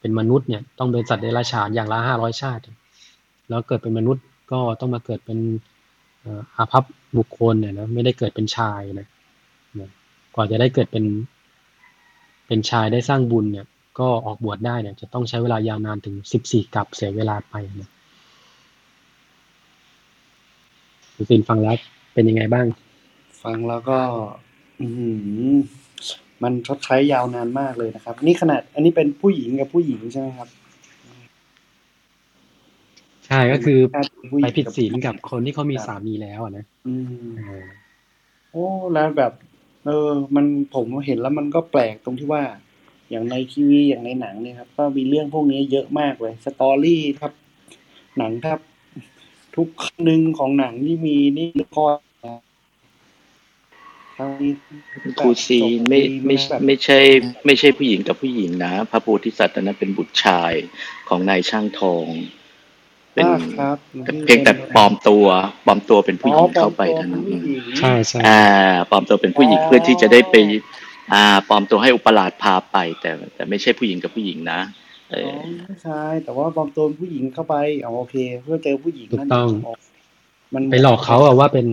[SPEAKER 3] เป็นมนุษย์เนี่ยต้องเป็นสัตว์เดรัจฉานอย่างละห้าร้อยชาติ แล้วเกิดเป็นมนุษย์ก็ต้องมาเกิดเป็นอาภัพบุคคลเนี่ยนะไม่ได้เกิดเป็นชายนะนะกว่าจะได้เกิดเป็นเป็นชายได้สร้างบุญเนี่ยก็ออกบวชได้เนี่ยจะต้องใช้เวลายาวนานถึงสิบสี่กับเสียเวลาไปนะ คุณซินฟังแล้วเป็นยังไงบ้าง
[SPEAKER 1] ฟังแล้วก็ อือหือมันชดใช้ยาวนานมากเลยนะครับ นี่ขนาด อันนี้เป็นผู้หญิงกับผู้หญิงใช่ไหมครับ
[SPEAKER 3] ใช่ก็คือ
[SPEAKER 1] ผู้ห
[SPEAKER 3] ไป
[SPEAKER 1] ญิง
[SPEAKER 3] ผิดศีลกับคนที่เขามีสามีแล้วอะนะ
[SPEAKER 1] อืม
[SPEAKER 3] เออ
[SPEAKER 1] โอ้แล้วแบบ เออ มันผมเห็นแล้วมันก็แปลกตรงที่ว่า อย่างในทีวีอย่างในหนังเนี่ยครับ ก็มีเรื่องพวกนี้เยอะมากเลย สตอรี่ครับ หนังครับ ทุกหนึ่งของหนังที่มีนี่ละครทั้งนี้
[SPEAKER 4] ครูซีไม่ไม่
[SPEAKER 1] แบบ
[SPEAKER 4] ไม่ใช่ ไม่ใช่ผู้หญิงกับผู้หญิงนะ พระโพธิสัตว์อันนั้นเป็นบุตรชายของนายช่างทอง เป็น
[SPEAKER 1] อ่าครับ
[SPEAKER 4] เพียงแต่ปลอมตัวปลอมตัวเป็นผู้หญิง
[SPEAKER 1] อ๋อปลอ
[SPEAKER 4] เข้ามไป
[SPEAKER 1] ตัว
[SPEAKER 4] เท่านั้น
[SPEAKER 1] เป็นผู้หญิง
[SPEAKER 3] ใช่ใช่
[SPEAKER 4] อ่าปลอมตัวเป็นผู้หญิง
[SPEAKER 1] อ๋อ
[SPEAKER 4] เพื่อที่จะได้ไป อ่าปลอมตัวให้อุปราชพาไป แต่แต่ไม่ใช่ผู้หญิงกับผู้หญิงนะ เอ
[SPEAKER 1] อ๋อ
[SPEAKER 4] อ
[SPEAKER 1] ไม่ใช่แต่ว่าปลอมตัวเป็นผู้หญิงเข้าไปอ๋อโอเค เพื่อเจอผู้หญิง
[SPEAKER 3] ถูก
[SPEAKER 1] นั่น
[SPEAKER 3] ต้อง
[SPEAKER 1] มัน
[SPEAKER 3] ไปหลอกเขาอะว่าเป็น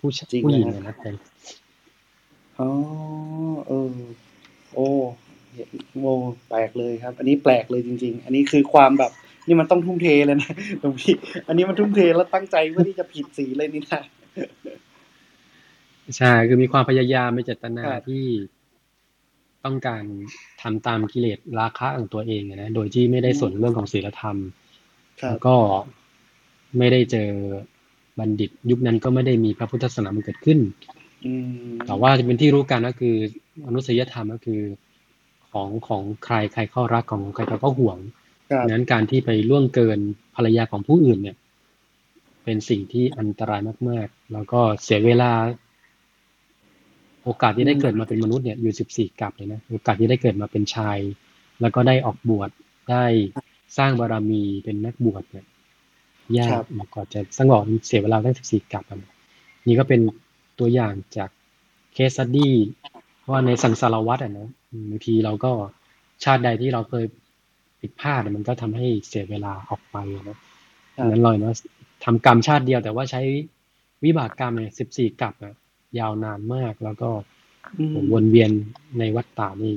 [SPEAKER 3] ผู้ช
[SPEAKER 1] จริง
[SPEAKER 3] ผู้หญิง
[SPEAKER 1] นะ
[SPEAKER 3] อะนะแต่
[SPEAKER 1] อ๋อเออ โอ้เห็นโอ้แปลกเลยครับ อันนี้แปลกเลยจริง ๆ อันนี้คือความแบบ นี่มันต้องทุ่มเทเลยนะหลวงพี่อันนี้มันทุ่มเทแล้วตั้งใจเพื่อที่จะผิดสีเลยนี่นะ
[SPEAKER 3] ใช่คือมีความพยายามมีเจตนา
[SPEAKER 1] ครับ
[SPEAKER 3] ที่ ต้องการทำตามกิเลสราคะของตัวเองอะนะโดยที่ไม่ได้สนเรื่องของศีลธรรม
[SPEAKER 1] ครั
[SPEAKER 3] แล้
[SPEAKER 1] บ
[SPEAKER 3] วก็ไม่ได้เจอบัณฑิต ยุคนั้นก็ไม่ได้มีพระพุทธศาสนามันเกิดขึ้น
[SPEAKER 1] อืม
[SPEAKER 3] แต่ว่าจะเป็นที่รู้กันก็คือมนุษยธรรมก็คือ ของของใครใครเข้ารักของใครเขาก็ห่วง
[SPEAKER 1] ครับ
[SPEAKER 3] ดังนั้นการที่ไปล่วงเกินภรรยาของผู้อื่นเนี่ย เป็นสิ่งที่อันตรายมาก ๆ แล้วก็เสียเวลา โอกาสที่ได้เกิดมาเป็นมนุษย์เนี่ยอยู่สิบสี่กับเลยนะโอกาสที่ได้เกิดมาเป็นชาย แล้วก็ได้ออกบวชได้สร้างบารมีเป็นนักบวชเนี่ยยา
[SPEAKER 1] ครั
[SPEAKER 3] ก
[SPEAKER 1] บ
[SPEAKER 3] มากกว่าจะสงบเสียเวลาตั้งสิบสี่กับอะนี่ก็เป็นตัวอย่างจากเคสสดี้ว่าในสังสารวัตรอะนะอืมบางทีเราก็ชาติใดที่เราเคยผิดพลาดอะมันก็ทำให้เสียเวลาออกไปอะนะดังนั้นเลยนะทำกรรมชาติเดียวแต่ว่าใช้วิบากกรรมเนี่ยสิบสี่กับอะ ยาวนานมากแล้วก็
[SPEAKER 1] อืม
[SPEAKER 3] วนเวียนในวัฏฏานี่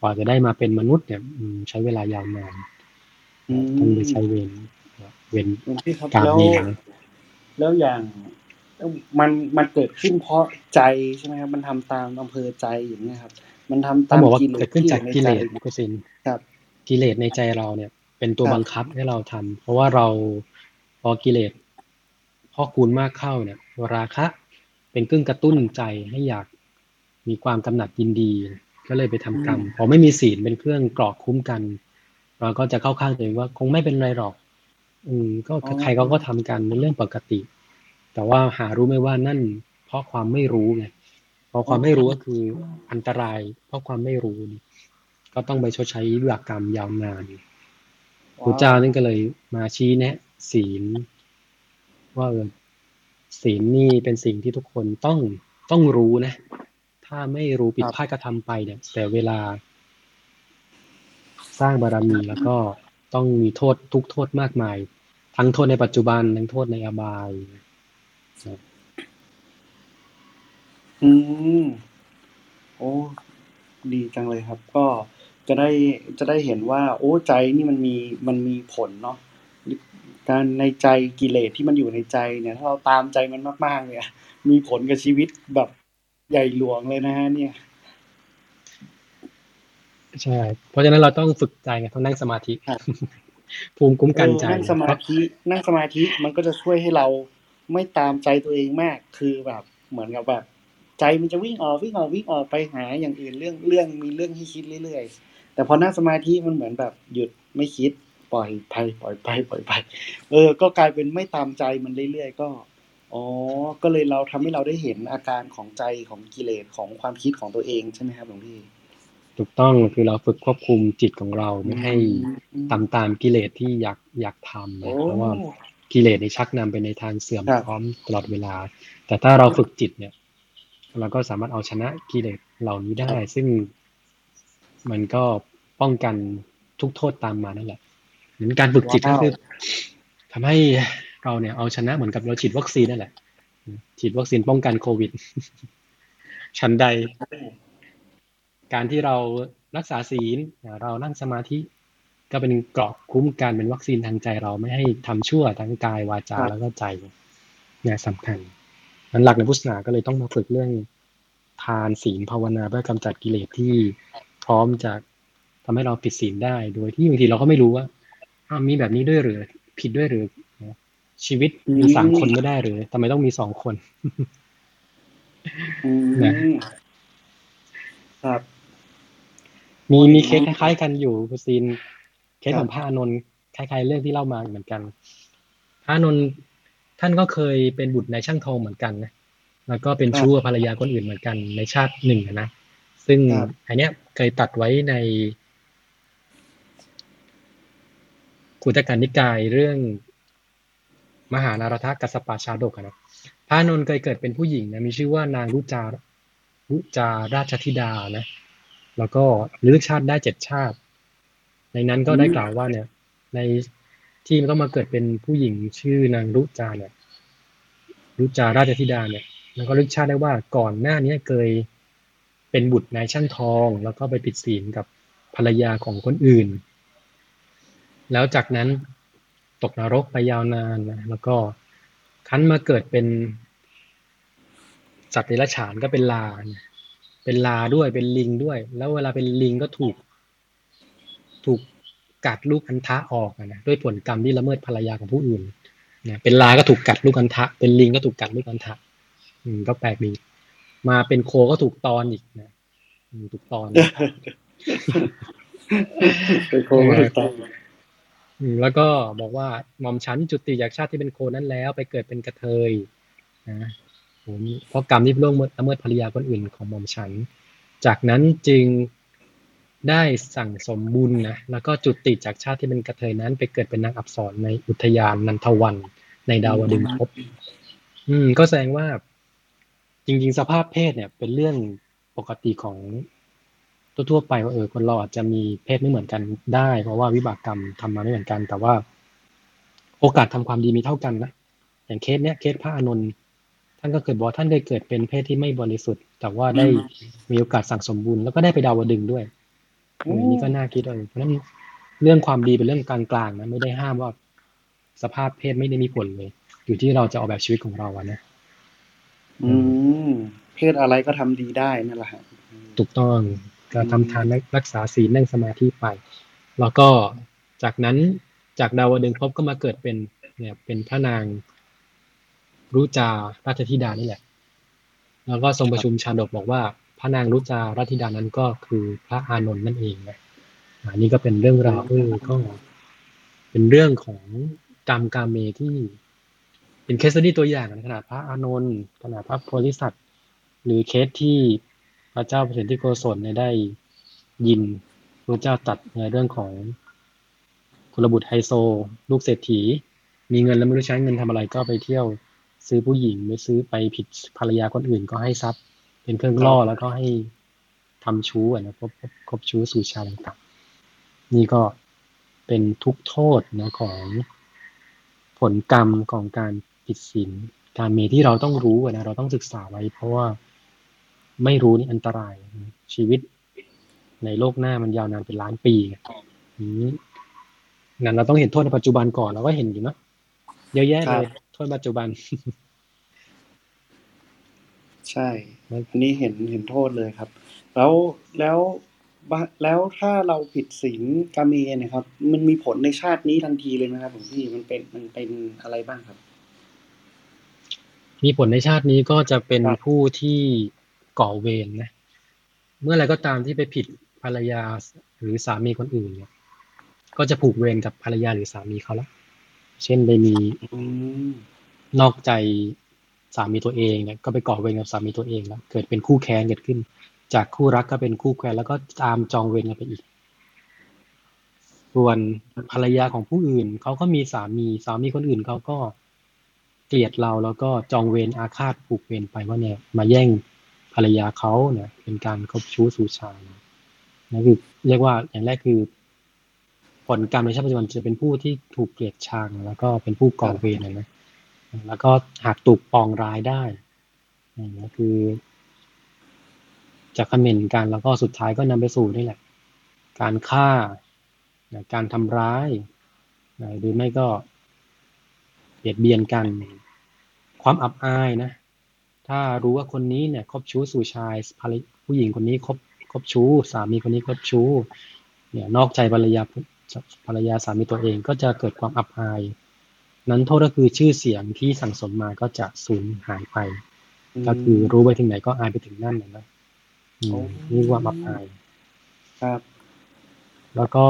[SPEAKER 3] กว่าจะได้มาเป็นมนุษย์เนี่ยอืมใช้เวลายาวนาน
[SPEAKER 1] อืม
[SPEAKER 3] ต้องไปใช้เวรเวร
[SPEAKER 1] หลวงพี่ครับ
[SPEAKER 3] กรรม
[SPEAKER 1] แล้ว
[SPEAKER 3] นี่นะ
[SPEAKER 1] แล้วอย่างมันมันเกิดขึ้นเพราะใจใช่ไหมครับ มันทำตามอำเภอใจอย่างนี้ยครับ มันทำ
[SPEAKER 3] ต้อ
[SPEAKER 1] ตางม
[SPEAKER 3] บอกว่า
[SPEAKER 1] กิเล
[SPEAKER 3] เกิ
[SPEAKER 1] ส
[SPEAKER 3] ดขึ้น
[SPEAKER 1] ที่อ
[SPEAKER 3] จาก
[SPEAKER 1] ยู่ใน
[SPEAKER 3] กิ
[SPEAKER 1] ใจ
[SPEAKER 3] เลสกุศิน
[SPEAKER 1] ครับ
[SPEAKER 3] กิเลสในใจเราเนี่ย เป็นตัว
[SPEAKER 1] ครับ
[SPEAKER 3] บังคับให้เราทำเพราะว่าเราพอกิเลสพอคูณมากเข้าเนี่ย ราคะ เป็นเครื่องกระตุ้นใจให้อยากมีความกำหนัดยินดี ก็เลยไปทำกรรมพอไม่มีศีลเป็นเครื่องกรอกคุ้มกัน เราก็จะเข้าข้างตัวเองว่าคงไม่เป็นไรหรอก อืม ก็
[SPEAKER 1] อ๋อ
[SPEAKER 3] ใครเขาก็ทำกันเป็นเรื่องปกติ แต่ว่าหารู้ไหมว่านั่น เพราะความไม่รู้ไงเพราะความไม่รู้ก็คืออันตราย เพราะความไม่รู้นี่ก็ต้องไปชดใช้วิบากกรรมยาวนานพระเจ้านั่นก็เลยมาชี้แนะ ศีล ว่าเออ ศีลนี่เป็นสิ่งที่ทุกคนต้องต้องรู้นะ ถ้าไม่รู้ผิดพลาดกระทำไปเนี่ย แต่เวลา สร้างบารมีแล้วก็ต้องมีโทษทุกโทษมากมาย ทั้งโทษในปัจจุบันทั้งโทษในอบาย
[SPEAKER 1] อืมโอ้ดีจังเลยครับ ก็จะได้จะได้เห็นว่า โอ้ใจนี่มันมีมันมีผลเนาะ การในใจกิเลสที่มันอยู่ในใจเนี่ยถ้าเราตามใจมันมาก ๆ เนี่ย มีผลกับชีวิตแบบใหญ่หลวงเลยนะฮะเนี่ย
[SPEAKER 3] ใช่ เพราะฉะนั้นเราต้องฝึกใจไงต้องนั่งสมาธิ
[SPEAKER 1] ครับ
[SPEAKER 3] ภูมิคุ้มกันใจ
[SPEAKER 1] เออนั่งสมาธินั่งสมาธิมันก็จะช่วยให้เราไม่ตามใจตัวเองมาก คือแบบเหมือนกับแบบ ใจมันจะวิ่งออกวิ่งออกวิ่งออกไปหาอย่างอื่นเรื่องเรื่องมีเรื่องให้คิดเรื่อยๆแต่พอนั่งสมาธิมันเหมือนแบบหยุดไม่คิด ปล่อยไปปล่อยไปปล่อยไป เออ ก็กลายเป็นไม่ตามใจมันเรื่อยๆก็อ๋อ ก็เลยเราทำให้เราได้เห็นอาการของใจของกิเลสของความคิดของตัวเองใช่ไหมครับหลวงพี่
[SPEAKER 3] ถูกต้องคือเราฝึกควบคุมจิตของเราไม่ให้
[SPEAKER 1] อืม
[SPEAKER 3] ตามตามกิเลสที่อยากอยากทำ
[SPEAKER 1] โอ้
[SPEAKER 3] นะเพราะว่ากิเลสในชักนำไปในทางเสื่อม
[SPEAKER 1] ครับ
[SPEAKER 3] พร้อมตลอดเวลา แต่ถ้าเราฝึกจิตเนี่ย เราก็สามารถเอาชนะกิเลสเหล่านี้ได้ ซึ่งมันก็ป้องกันทุกโทษตามมานั่นแหละ เหมือนการฝึกจิตก็คือทำให้เราเนี่ยเอาชนะเหมือนกับเราฉีดวัคซีนนั่นแหละฉีดวัคซีนป้องกันโควิด ชั้นใด การที่เรารักษาศีลเรานั่งสมาธิ ก็เป็นเกราะคุ้มกันเป็นวัคซีนทางใจเราไม่ให้ทำชั่วทั้งกายวาจา
[SPEAKER 1] ครับ
[SPEAKER 3] แล้วก็ใจเนี่ยสำคัญนั้นหลักในพุทธศาสนาก็เลยต้องมาฝึกเรื่องทานศีลภาวนาเพื่อกำจัดกิเลสที่พร้อมจะทำให้เราผิดศีลได้ โดยที่บางทีเราก็ไม่รู้ว่าอ้าว มีแบบนี้ด้วยหรือ ผิดด้วยหรือ ชีวิตมีสามคนไม่ได้หรือทำไมต้องมีสองคน
[SPEAKER 1] อืม
[SPEAKER 3] นะ
[SPEAKER 1] ครับ
[SPEAKER 3] มีมีเคสคล้ายๆกันอยู่คุณซีนเคสของพระอานนท์คล้ายๆเรื่องที่เล่ามาเหมือนกัน พระอานนท์ท่านก็เคยเป็นบุตรในายช่างทองเหมือนกันนะแล้วก็เป็นชู้กับภรรยาคนอื่นเหมือนกันในชาติหนึ่งอะนะซึ่ง
[SPEAKER 1] ครับ
[SPEAKER 3] อันเนี้ยเคยตัดไว้ใน กุตการนิกายเรื่องมหานารถกัสสปะชาดกนะพระนนท์เคยเกิดเป็นผู้หญิงนะมีชื่อว่านางรุจารุจาราชธิดานะ แล้วก็เลือกชาติได้เจ็ดชาติ ในนั้นก็ได้กล่าวว่าเนี่ย ในที่มันต้องมาเกิดเป็นผู้หญิงชื่อนางรุจาเนี่ยรุจาราชธิดาเนี่ยแล้วก็ลือกชาติได้ว่าก่อนหน้านี้เคยเป็นบุตรนายช่างทอง แล้วก็ไปผิดศีลกับภรรยาของคนอื่น แล้วจากนั้นตกนรกไปยาวนานนะแล้วก็คั้นมาเกิดเป็นสัตว์เดรัจฉานก็เป็นลาเนี่ยเป็นลาด้วยเป็นลิงด้วย แล้วเวลาเป็นลิงก็ถูก ถูกกัดลูกอันทะออกนะด้วยผลกรรมที่ละเมิดภรรยาของผู้อื่นนะเป็นลาก็ถูกกัดลูกอันทะ เป็นลิงก็ถูกกัดลูกอันทะ อืมก็แปลกดีมาเป็นโคก็ถูกตอนอีกนะถูกตอน
[SPEAKER 1] เป็นโคก็ถูกตอง
[SPEAKER 3] อืม แล้วก็บอกว่าหม่อมฉันจุติจากชาติที่เป็นโคนั้นแล้ว ไปเกิดเป็นกระเทยนะโหโหเพราะกรรมที่ล่วงละเมิดภรรยาคนอื่นของหม่อมฉัน จากนั้นจึงได้สั่งสมบุญนะแล้วก็จุติจากชาติที่เป็นกระเทยนั้น ไปเกิดเป็นนางอับสรในอุทยานนันทวันในดาวดึงส์ภพอืม ก็แสดงว่าจริง ๆ สภาพเพศเนี่ย เป็นเรื่องปกติของ ทั่วๆไปว่าเออคนเราอาจจะมีเพศไม่เหมือนกันได้ เพราะว่าวิบากกรรมทำมาไม่เหมือนกัน แต่ว่า โอกาสทำความดีมีเท่ากันนะอย่างเคสเนี้ยเคสพระอานนท์ท่านก็เกิดบอกท่านได้เกิดเป็นเพศที่ไม่บริสุทธิ์ แต่ว่าได้มีโอกาสสั่งสมบุญแล้วก็ได้ไปดาวดึงส์ด้วยอันนี้ก็น่าคิดเออเพราะฉะนั้นเรื่องความดีเป็นเรื่องกลางๆนะไม่ได้ห้ามว่าสภาพเพศไม่ได้มีผลเลย อยู่ที่เราจะออกแบบชีวิตของเราอะนะ
[SPEAKER 1] อืมเพศอะไรก็ทำดีได้นั่นแหละฮะ
[SPEAKER 3] ถูกต้อง ก็ทำทานรักษาศีลนั่งสมาธิไป แล้วก็จากนั้นจากดาวดึงส์ภพก็มาเกิดเป็นเนี่ยเป็นพระนางรุจาราชธิดานี่แหละ แล้วก็ทรงประชุมชาดกบอกว่า พระนางรุจาราชธิดานั้นก็คือพระอานนท์นั่นเองนะอันนี้ก็เป็นเรื่องราวเออก็เป็นเรื่องของกรรมกาเมที่เป็น case study ตัวอย่างนะขนาดพระอานนท์ขนาดพระโพธิสัตว์หรือเคสที่ พระเจ้าปเสนทิโกศลเนี่ยได้ยินพระเจ้าตรัสในเรื่องของกุลบุตรไฮโซ ลูกเศรษฐี มีเงินแล้วไม่รู้ใช้เงินทำอะไรก็ไปเที่ยวซื้อผู้หญิงไม่ซื้อไปผิดภรรยาคนอื่นก็ให้ทรัพย์ เป็นเครื่องล่อแล้วก็ให้ทำชู้อะนะคบคบคบชู้สู่ชายต่างๆนี่ก็เป็นทุกโทษนะของผลกรรมของการผิดศีลการเมที่เราต้องรู้อะนะเราต้องศึกษาไว้เพราะว่า ไม่รู้นี่อันตรายนะชีวิตในโลกหน้ามันยาวนานเป็นล้านปีไงอืมงั้นเราต้องเห็นโทษในปัจจุบันก่อนเราก็เห็นอยู่เนอะเยอะแยะเลยโทษปัจจุบัน
[SPEAKER 1] ใช่อันนี้เห็นเห็นโทษเลยครับ แล้วแล้วบะแล้วถ้าเราผิดศีลกาเมเนะครับ มันมีผลในชาตินี้ทันทีเลยไหมครับหลวงพี่มันเป็นมันเป็นอะไรบ้างครับ
[SPEAKER 3] มีผลในชาตินี้ก็จะเป็น
[SPEAKER 1] ครับ
[SPEAKER 3] ผู้ที่ ก่อเวรนะ เมื่อไรก็ตามที่ไปผิดภรรยาหรือสามีคนอื่นเนี่ย ก็จะผูกเวรกับภรรยาหรือสามีเขาละ เช่นไปมีนอกใจสามีตัวเองเนี่ยก็ไปก่อเวรกับสามีตัวเองแล้วเกิดเป็นคู่แค้นเกิดขึ้น จากคู่รักก็เป็นคู่แค้นแล้วก็ตามจองเวรกันไปอีก ส่วนภรรยาของผู้อื่นเขาก็มีสามีสามีคนอื่นเขาก็เกลียดเราแล้วก็จองเวรอาฆาตผูกเวรไปว่าเนี่ยมาแย่ง ภรรยาเขาเนี่ย เป็นการคบชู้สู่ชายนะนั่นคือเรียกว่าอย่างแรกคือ ผลกรรมในชาติปัจจุบันจะเป็นผู้ที่ถูกเกลียดชังแล้วก็เป็นผู้ก่อเวรนะนะแล้วก็หากถูกปองร้ายได้อย่นี้ยคือจะคอมเมนต์กันแล้วก็สุดท้ายก็นำไปสู่นี่แหละ การฆ่านะการทำร้ายหรือไม่ก็เบียดเบียนกัน ความอับอายนะ ถ้ารู้ว่าคนนี้เนี่ยคบชู้สู่ชายภรรยผู้หญิงคนนี้คบคบชู้ สามีคนนี้คบชู้ เนี่ยนอกใจภรรยาภรรยาสามีตัวเองก็จะเกิดความอับอาย นั้นโทษก็คือชื่อเสียงที่สั่งสมมาก็จะสูญหายไป ก็คือรู้ไปถึงไหนก็อายไปถึงนั่นนะนะอืมนี่ว่าอับอาย
[SPEAKER 1] ครับ
[SPEAKER 3] แล้วก็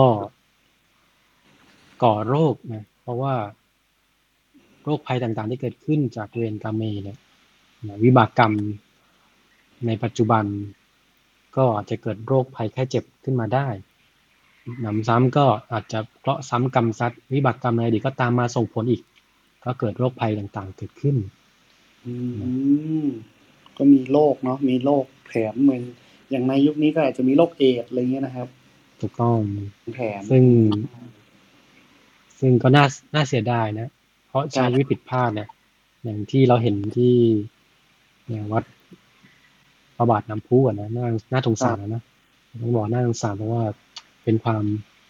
[SPEAKER 3] ก่อโรคนะเพราะว่า โรคภัยต่างๆที่เกิดขึ้นจากเวรกรรมเมเนี่ยนะ วิบากกรรมในปัจจุบันก็อาจจะเกิดโรคภัยแค่เจ็บขึ้นมาได้หนำซ้ำก็อาจจะเพราะซ้ำกรรมซัดวิบากกรรมในอดีตก็ตามมาส่งผลอีก ก็เกิดโรคภัยต่างๆ เกิดขึ้น
[SPEAKER 1] อืมก็มีโรคเนาะมีโรคแถมเหมือนอย่างในยุคนี้ก็อาจจะมีโรคเอดส์อะไรเงี้ยนะครับ
[SPEAKER 3] ถูกต้อง
[SPEAKER 1] แถม
[SPEAKER 3] ซึ่ง ซึ่งก็น่าน่าเสียดายนะ เพราะใช้ชีวิตผิดพลาดเนี่ยอย่างที่เราเห็นที่ เนี่ยวัดพระบาทน้ำพุอะนะน่าน่าสงสารนะนะต้องบอกน่าสงสารเพราะว่าเป็นความ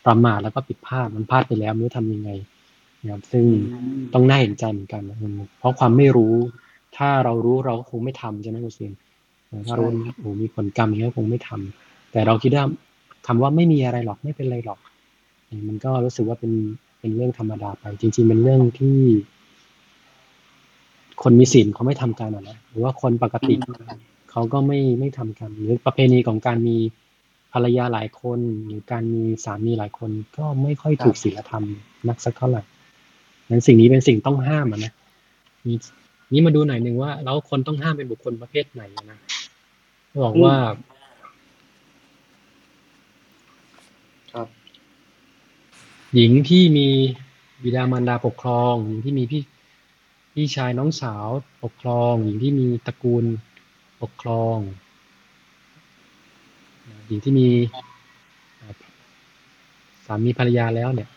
[SPEAKER 3] ประมาทแล้วก็ผิดพลาดมันพลาดไปแล้วไม่รู้ทำยังไงนะครับซึ่งต้องน่าเห็นใจเหมือนกันนะอืมเพราะความไม่รู้ ถ้าเรารู้เราก็คงไม่ทำใช่ไหมคุณเซียนเออถ้ารู้โอ้มีผลกรรมอย่างนี้ก็คงไม่ทำแต่เราคิดว่าคำว่าไม่มีอะไรหรอกไม่เป็นไรหรอกเออมันก็รู้สึกว่าเป็นเป็นเรื่องธรรมดาไป จริง ๆ เป็นเรื่องที่ คนมีศีลเขาไม่ทำกันอะนะหรือว่าคนปกติเขาก็ไม่ไม่ทำกันหรือประเพณีของการมีภรรยาหลายคนหรือการมีสามีหลายคนก็ไม่ค่อยถูกศีลธรรมนักสักเท่าไหร่นั้นสิ่งนี้เป็นสิ่งต้องห้ามอะนะมีนี้มาดูหน่อยหนึ่งว่าแล้วคนต้องห้ามเป็นบุคคลประเภทไหนนะบอกว่า
[SPEAKER 1] ครับ
[SPEAKER 3] หญิงที่มีบิดามารดาปกครองหญิงที่มีพี่ พี่ชายน้องสาวปกครองหญิงที่มีตระกูลปกครองหญิงที่มีอ่าสามีภรรยาแล้วเนี่ย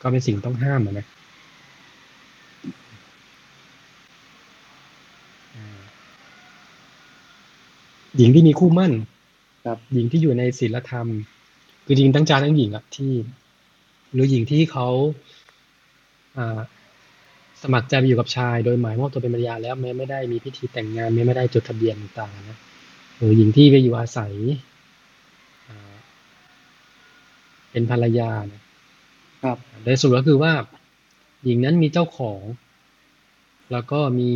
[SPEAKER 3] ก็เป็นสิ่งต้องห้ามอะนะอ่าหญิงที่มีคู่หมั่น
[SPEAKER 1] ครับ
[SPEAKER 3] หญิงที่อยู่ในศีลธรรม คือจริงทั้งชายทั้งหญิงอะที่ หรือหญิงที่เขาอ่าส มัครใจไปอยู่กับชายโดยหมายมอบตัวเป็นภรรยาแล้วแม้ไม่ได้มีพิธีแต่งงานแม้ไม่ได้จดทะเบียนต่างๆนะหรือหญิงที่ไปอยู่อาศัยอ่าเป็นภรรยานะครับโดยสรุปก็คือว่า หญิงนั้นมีเจ้าของ แล้วก็มี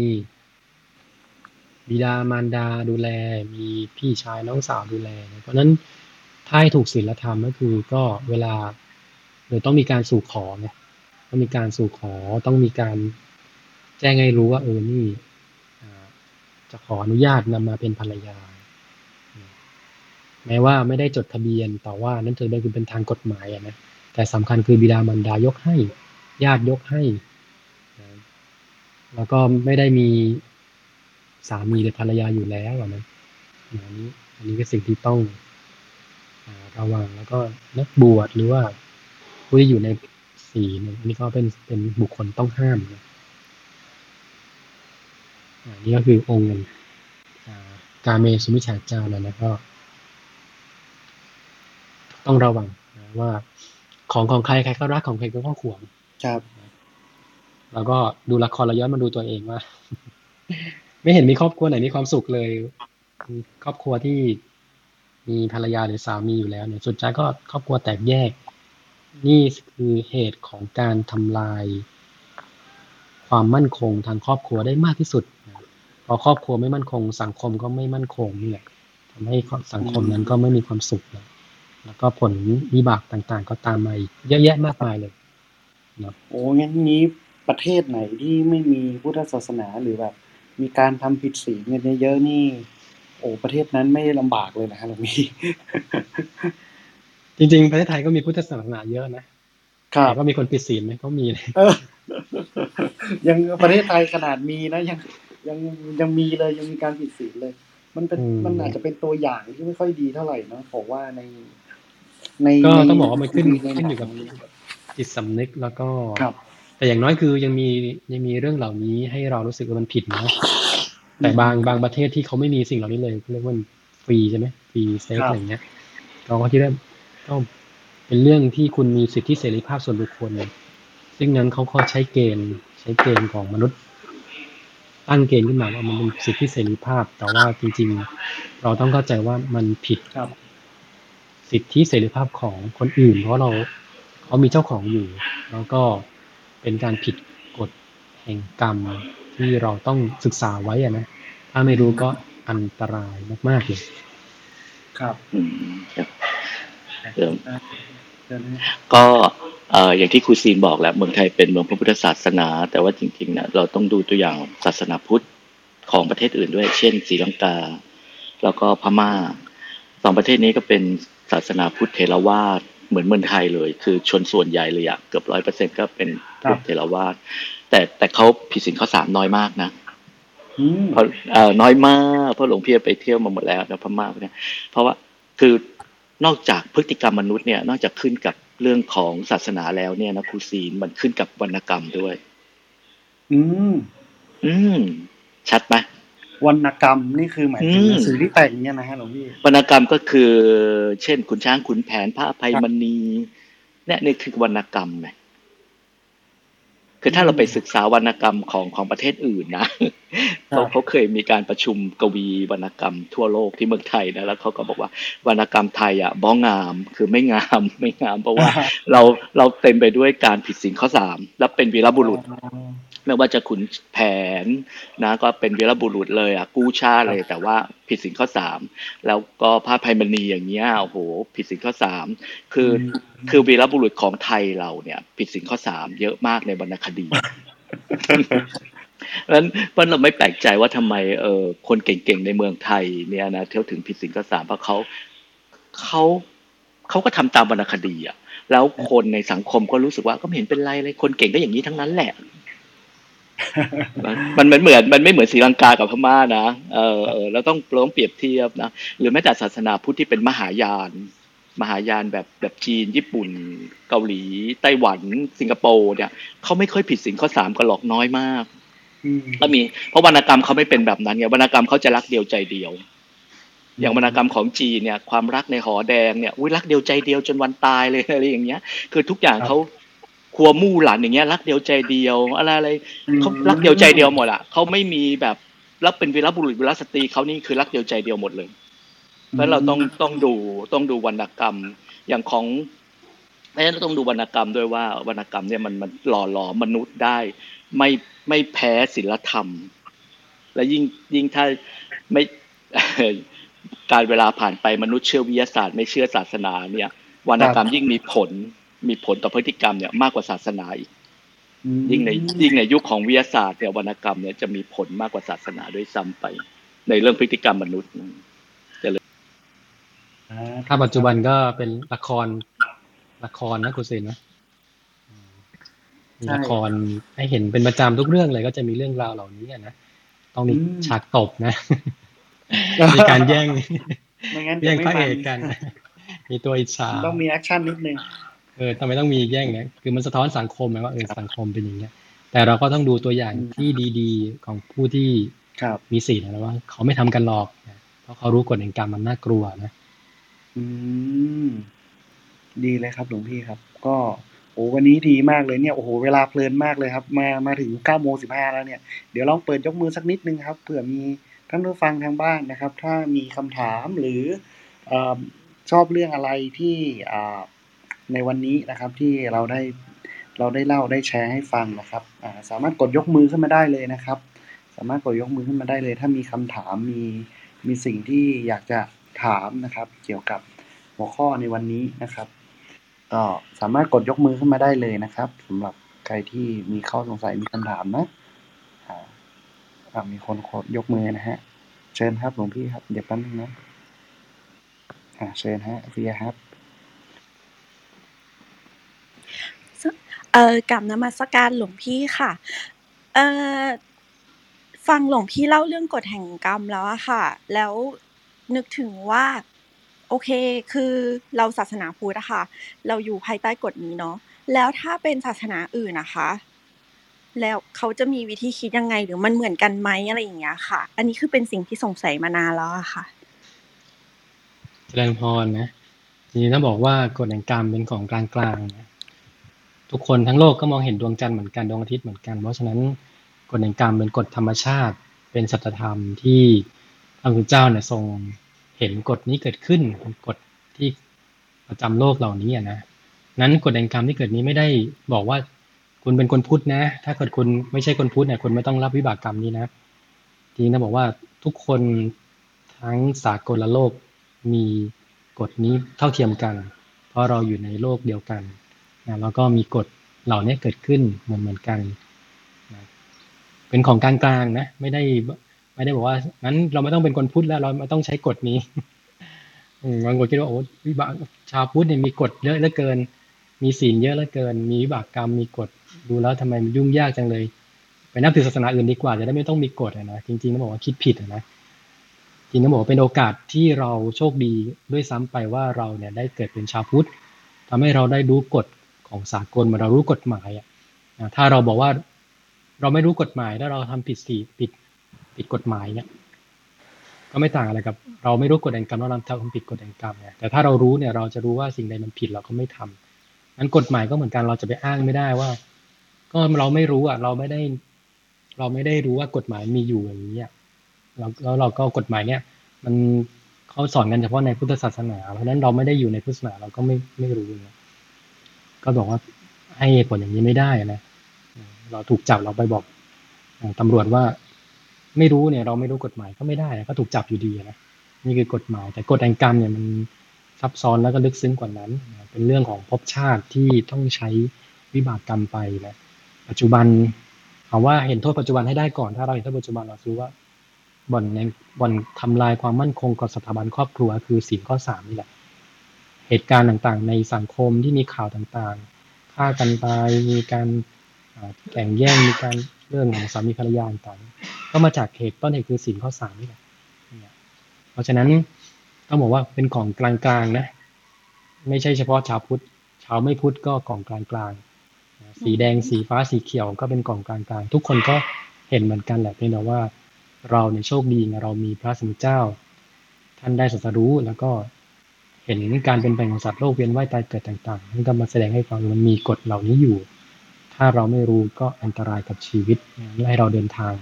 [SPEAKER 3] บิดามารดาดูแล มีพี่ชายน้องสาวดูแลนะเพราะฉะนั้นถ้าให้ถูกศีลธรรมก็คือก็เวลาโดยต้องมีการสู่ขอไง ต้องมีการสู่ขอต้องมีการแจ้งให้รู้ว่าเออนี่จะขออนุญาตนำมาเป็นภรรยา แม้ว่าไม่ได้จดทะเบียนแต่ว่านั่นถือเป็นคือเป็นทางกฎหมายนะแต่สำคัญคือบิดามารดายกให้ญาติยกให้นะแล้วก็ไม่ได้มีสามีหรือภรรยาอยู่แล้วนะอันนี้อันนี้ก็สิ่งที่ต้องระวังแล้วก็นักบวชหรือว่าผู้ที่อยู่ใน ศีลเนี่ยอันนี้ก็เป็นเป็นบุคคลต้องห้ามนะอันนี้ก็คือองค์อ่ากาเมสุมิจฉาจารนะนะก็ต้องระวังนะว่าของของใครใครก็รักของใครก็ข้อขวง
[SPEAKER 1] ครับ
[SPEAKER 3] แล้วก็ดูละครแล้วย้อนมาดูตัวเองว่า ไม่เห็นมีครอบครัวไหนมีความสุขเลยมีครอบครัวที่มีภรรยาหรือสามีอยู่แล้วเนี่ยสุดท้ายก็ครอบครัวแตกแยก นี่คือเหตุของการทำลาย ความมั่นคงทางครอบครัวได้มากที่สุดพอครอบครัวไม่มั่นคง สังคมก็ไม่มั่นคงนี่แหละทำให้สังคมนั้นก็ไม่มีความสุขเลยแล้วก็ผลวิบากต่างๆ ก็ตามมาอีกเยอะแยะมากมายเลย
[SPEAKER 1] โอ้งั้นนี้ประเทศไหนที่ไม่มีพุทธศาสนาหรือแบบ มีการทำผิดศีลกันเยอะๆนี่ โอ้ประเทศนั้นไม่ลำบากเลยนะฮะหลวงพี่
[SPEAKER 3] จริงๆประเทศไทยก็มีพุทธศาสนาเยอะนะครับแต่ก็มีคนผิดศีลไหมก็มีเลย
[SPEAKER 1] เออยังประเทศไทยขนาดมีนะยังยังยังมีเลยยังมีการผิดศีลเลย มันเป็น
[SPEAKER 3] อืม
[SPEAKER 1] มันอาจจะเป็นตัวอย่างที่ไม่ค่อยดีเท่าไหร่เนอะผมว่าใน ใน
[SPEAKER 3] ก็
[SPEAKER 1] ใน
[SPEAKER 3] ต้องบอกว่ามันขึ้น
[SPEAKER 1] ใน
[SPEAKER 3] ขึ้นอยู่กับ
[SPEAKER 1] หง
[SPEAKER 3] จิตสำนึกแล้วก็
[SPEAKER 1] ครับ
[SPEAKER 3] แต่อย่างน้อยคือยังมียังมีเรื่องเหล่านี้ให้เรารู้สึกว่ามันผิดนะแต่บางบางประเทศที่เขาไม่มีสิ่งเหล่านี้เลยเขาเรียกว่าฟรีใช่ไหมฟรีเซ็ก
[SPEAKER 1] ครับ
[SPEAKER 3] อะไรอย่างเงี้ยเราก็คิดว่า ก็เป็นเรื่องที่คุณมีสิทธิเสรีภาพส่วนบุคคล ซึ่งนั้นเขาก็ใช้เกณฑ์ ใช้เกณฑ์ของมนุษย์ ตั้งเกณฑ์ขึ้นมาว่ามันเป็นสิทธิเสรีภาพ แต่ว่าจริง ๆ เราต้องเข้าใจว่ามันผิด
[SPEAKER 1] ครับ
[SPEAKER 3] สิทธิเสรีภาพของคนอื่น เพราะเราเขามีเจ้าของอยู่ แล้วก็เป็นการผิดกฎแห่งกรรมที่เราต้องศึกษาไว้อะนะ ถ้าไม่รู้ก็อันตรายมากๆเลย
[SPEAKER 1] ครับ
[SPEAKER 4] ครับ ก็เอ่ออย่างที่ครูซีนบอกแหละเมืองไทยเป็นเมืองพระพุทธศาสนา แต่ว่าจริงๆนะเราต้องดูตัวอย่างศาสนาพุทธของประเทศอื่นด้วย เช่นศรีลังกา แล้วก็พม่าสองประเทศนี้ก็เป็นศาสนาพุทธเทรวาสเหมือนเมืองไทยเลย คือชนส่วนใหญ่เลยอะเกือบร้อยเปอร์เซ็นก็เป็นพุทธเทรวาสแต่แต่เขาผิดศีลข้อสามน้อยมากนะ
[SPEAKER 1] อืม
[SPEAKER 4] เพราะเอ่อน้อยมากเพราะหลวงพี่ไปเที่ยวมาหมดแล้วนะพม่าเนี่ยเพราะว่าคือ นอกจากพฤติกรรมมนุษย์เนี่ยนอกจากขึ้นกับเรื่องของศาสนาแล้วเนี่ยนะครูศีลมันขึ้นกับวรรณกรรมด้วย
[SPEAKER 1] อืม
[SPEAKER 4] อืม ชัดไหม
[SPEAKER 1] วรรณกรรมนี่คือหมายถึง
[SPEAKER 4] อืม
[SPEAKER 1] หนังสือที่แต่งเนี่ยนะฮะหลวงพี่
[SPEAKER 4] วรรณกรรมก็คือ เช่นขุนช้างขุนแผนพระอภัยมณีเนี่ยนี่คือวรรณกรรมไง คือถ้าเราไปศึกษาวรรณกรรมของของประเทศอื่นนะ
[SPEAKER 1] ครับ
[SPEAKER 4] เขาเขาเคยมีการประชุมกวีวรรณกรรมทั่วโลกที่เมืองไทยนะแล้วเขาก็บอกว่าวรรณกรรมไทยอะบ้องงามคือไม่งามไม่งามเพราะว่าเราเราเต็มไปด้วยการผิดศีลข้อสามแล้วเป็นวีรบุรุษ ไม่ว่าจะขุนแผนนะก็เป็นวีรบุรุษเลยอะกู้ชาติเลยแต่ว่าผิดศีลข้อสามแล้วก็พระภัยมณีอย่างเงี้ยโอ้โหผิดศีลข้อสามคืออ
[SPEAKER 1] ม
[SPEAKER 4] คือวีรบุรุษของไทยเราเนี่ย ผิดศีลข้อสามเยอะมากในวรรณคดีราะฉะนั้นเพราะเราไม่แปลกใจว่าทำไมเออคนเก่งๆในเมืองไทยเนี่ยนะเที่ยวถึงผิดศีลข้อสามเพราะเขาเขาเขาก็ทำตามวรรณคดีอะแล้วคนในสังคมก็รู้สึกว่าก็ไม่เห็นเป็นไรเลยคนเก่งก็อย่างนี้ทั้งนั้นแหละ มันมันเหมือนเหมือนมันไม่เหมือนศรีลังกากับพม่านะเออเออเราต้องเราต้องเปรียบเทียบนะหรือแม้แต่ศาสนาพุทธที่เป็นมหายาน มหายานแบบแบบจีน ญี่ปุ่น เกาหลี ไต้หวัน สิงคโปร์เนี่ยเขาไม่ค่อยผิดศีลข้อสามกันหรอกน้อยมาก
[SPEAKER 1] อืม
[SPEAKER 4] ก็มีเพราะวรรณกรรมเขาไม่เป็นแบบนั้นไงวรรณกรรมเขาจะรักเดียวใจเดียว อย่างวรรณกรรมของจีนเนี่ย ความรักในหอแดงเนี่ยอุ้ยรักเดียวใจเดียวจนวันตายเลยอะไรอย่างเงี้ย คือทุกอย่างเขา ครัวมู่หลานอย่างเงี้ยรักเดียวใจเดียว อะไรอะไรเขารักเดียวใจเดียวหมดอะเขาไม่มีแบบรับเป็นวีรบุรุษวีรสตรีเขานี่คือรักเดียวใจเดียวหมดเลยเพราะเราต้องต้องดูต้องดูวรรณกรรมอย่างของเพราะฉะนั้นเราต้องดูวรรณกรรมด้วยว่าวรรณกรรมเนี่ยมันมันหล่อหลอมมนุษย์ได้ ไม่ไม่แพ้ศิลธรรม และยิ่งยิ่งถ้าไม่การเวลาผ่านไปมนุษย์เชื่อวิทยาศาสตร์ ไม่เชื่อศาสนาเนี่ยวรรณกรรมยิ่งมีผล มีผลต่อพฤติกรรมเนี่ยมากกว่าศาสนาอีก
[SPEAKER 1] อืม
[SPEAKER 4] ยิ่งในยิ่งในยุคของวิทยาศาสตร์เนี่ยวรรณกรรมเนี่ยจะมีผลมากกว่าศาสนาด้วยซ้ำไป ในเรื่องพฤติกรรมมนุษย์
[SPEAKER 1] อ่า
[SPEAKER 3] ถ้าปัจจุบันก็เป็นละครละครนะคุณเซนนะมีละครให้เห็นเป็นประจำทุกเรื่องเลยก็จะมีเรื่องราวเหล่านี้อะนะต้องมีฉากตบนะมีการแย่ง
[SPEAKER 1] ไม่งั้นจะ
[SPEAKER 3] แย่ง
[SPEAKER 1] ไม่
[SPEAKER 3] พระ
[SPEAKER 1] มั
[SPEAKER 3] เอกกัน มีตัวอิจฉา
[SPEAKER 1] ต้องมี action นิดนึง
[SPEAKER 3] เออทำไมต้องมีแย่งเนี่ยคือมันสะท้อนสังคมนะว่าเออสังคมเป็นอย่างเงี้ยแต่เราก็ต้องดูตัวอย่าง
[SPEAKER 1] อืม
[SPEAKER 3] ที่ดีๆของผู้ที่
[SPEAKER 1] ครับ
[SPEAKER 3] มีศีลนะว่า เขาไม่ทำกันหรอกนะเพราะเขารู้กฎแห่งกรรมมันน่ากลัวนะ
[SPEAKER 1] อืมดีเลยครับหลวงพี่ครับ ก็โอ้วันนี้ดีมากเลยเนี่ยโอ้โหเวลาเพลินมากเลยครับ มามาถึงเก้าโมงสิบห้าแล้วเนี่ยเดี๋ยวลองเปิดยกมือสักนิดนึงครับเผื่อมีท่านผู้ฟังทางบ้านนะครับ ถ้ามีคำถามหรือเออชอบเรื่องอะไรที่อ่า ในวันนี้นะครับที่เราได้เราได้เล่าได้แชร์ให้ฟังนะครับสามารถกดยกมือขึ้นมาได้เลยนะครับ สามารถกดยกมือขึ้นมาได้เลย ถ้ามีคำถามมีมีสิ่งที่อยากจะถามนะครับ เกี่ยวกับหัวข้อในวันนี้นะครับก็สามารถกดยกมือขึ้นมาได้เลยนะครับสำหรับใครที่มีข้อสงสัยมีคำถามนะมีคนกดยกมือนะฮะเชิญครับหลวงพี่ครับเดี๋ยวแป๊บนึงนะอ่าเชิญฮะเฟียครับ
[SPEAKER 5] เอ่อกับนมัสการหลวงพี่ค่ะ เอ่อ ฟังหลวงพี่เล่าเรื่องกฎแห่งกรรมแล้วอะค่ะ แล้วนึกถึงว่า โอเค คือเราศาสนาพุทธอะค่ะ เราอยู่ภายใต้กฎนี้เนาะ แล้วถ้าเป็นศาสนาอื่นนะคะ แล้วเขาจะมีวิธีคิดยังไง หรือมันเหมือนกันไหม อะไรอย่างเงี้ยค่ะ อันนี้คือเป็นสิ่งที่สงสัยมานานแล้วอะค่ะ
[SPEAKER 3] เจริญพรนะทีนี้ต้องบอกว่ากฎแห่งกรรมเป็นของกลางๆนะ ทุกคนทั้งโลกก็มองเห็นดวงจันทร์เหมือนกันดวงอาทิตย์เหมือนกัน เพราะฉะนั้นกฎแห่งกรรมเป็นกฎธรรมชาติ เป็นสัจธรรมที่พระพุทธเจ้าเนี่ยทรงเห็นกฎนี้เกิดขึ้นเป็นกฎที่ประจำโลกเหล่านี้นะนั้นกฎแห่งกรรมที่เกิดนี้ไม่ได้บอกว่าคุณเป็นคนพุทธนะ ถ้าเกิดคุณไม่ใช่คนพุทธเนี่ยคุณไม่ต้องรับวิบากกรรมนี้นะทีนี้นะบอกว่าทุกคนทั้งสากลโลกมีกฎนี้เท่าเทียมกัน เพราะเราอยู่ในโลกเดียวกัน นะแล้วก็มีกฎเหล่านี้เกิดขึ้นเหมือนเหมือนกันนะเป็นของกลางๆนะไม่ได้ไม่ได้บอกว่างั้นเราไม่ต้องเป็นคนพุทธแล้วเราไม่ต้องใช้กฎนี้บางคนคิดว่าโอ้วิบากชาวพุทธเนี่ยมีกฎเยอะเหลือเกิน มีศีลเยอะเหลือเกิน มีวิบากกรรมมีกฎดูแล้วทำไมมันยุ่งยากจังเลยไปนับถือศาสนาอื่นดีกว่าจะได้ไม่ต้องมีกฎนะจริงๆต้องบอกว่าคิดผิดนะจริงต้องบอกว่าเป็นโอกาสที่เราโชคดีด้วยซ้ำไปว่าเราเนี่ยได้เกิดเป็นชาวพุทธทำให้เราได้รู้กฎ ของสากลเหมาเรารู้กฎหมายอะนะถ้าเราบอกว่าเราไม่รู้กฎหมายแล้วเราทำผิดสีผิดผิดกฎหมายเนี่ยก็ไม่ต่างอะไรกับ เราไม่รู้กฎแห่งกรรมเราทำผิดกฎแห่งกรรมเนี่ยแต่ถ้าเรารู้เนี่ยเราจะรู้ว่าสิ่งใดมันผิดเราก็ไม่ทำนั้นกฎหมายก็เหมือนกันเราจะไปอ้างไม่ได้ว่า ก็เราไม่รู้อะ เราไม่ได้ เราไม่ได้รู้ว่ากฎหมายมีอยู่อย่างนี้อะแล้วเราก็กฎหมายเนี่ย มันเขาสอนกันเฉพาะในพุทธศาสนาเพราะฉะนั้นเราไม่ได้อยู่ในพุทธศาสนาเราก็ไม่ไม่รู้เนี่ย ก็บอกว่าให้เหตุผลอย่างนี้ไม่ได้นะเราถูกจับเราไปบอกตำรวจว่าไม่รู้เนี่ย เราไม่รู้กฎหมายก็ไม่ได้ก็ถูกจับอยู่ดีนะนี่คือกฎหมาย แต่กฎแห่งกรรมเนี่ยมันซับซ้อนแล้วก็ลึกซึ้งกว่านั้น เป็นเรื่องของภพชาติที่ต้องใช้วิบากกรรมไปนะปัจจุบันเอาว่าเห็นโทษปัจจุบันให้ได้ก่อน ถ้าเราเห็นโทษปัจจุบันเรารู้ว่าบ่อนในบ่อนทำลายความมั่นคงกับสถาบันครอบครัว คือสิ่งข้อสามนี่แหละ เหตุการณ์ต่างๆ ในสังคมที่มีข่าวต่างๆฆ่ากันตายมีการแข่งแย่งมีการเรื่องของสามีภรรยาต่างๆก็มาจากเหตุต้นเหตุคือสิ่งข้อสามนี่แหละเพราะฉะนั้นต้องบอกว่าเป็นของกลางๆนะ ไม่ใช่เฉพาะชาวพุทธชาวไม่พุทธก็กล่องกลางๆสีแดงสีฟ้าสีเขียวก็เป็นกล่องกลางๆทุกคนก็เห็นเหมือนกันแหละเพียงแต่ว่าเราในโชคดีเรามีพระสมุทเจ้า ท่านได้สัสรู้แล้วก็ เห็นการเป็นไปของสัตว์โลกเวียนว่ายตายเกิดต่างๆท่นก็มาแสดงให้ฟังมันมีกฎเหล่านี้อยู่ ถ้าเราไม่รู้ก็อันตรายกับชีวิตให้เราเดินทาง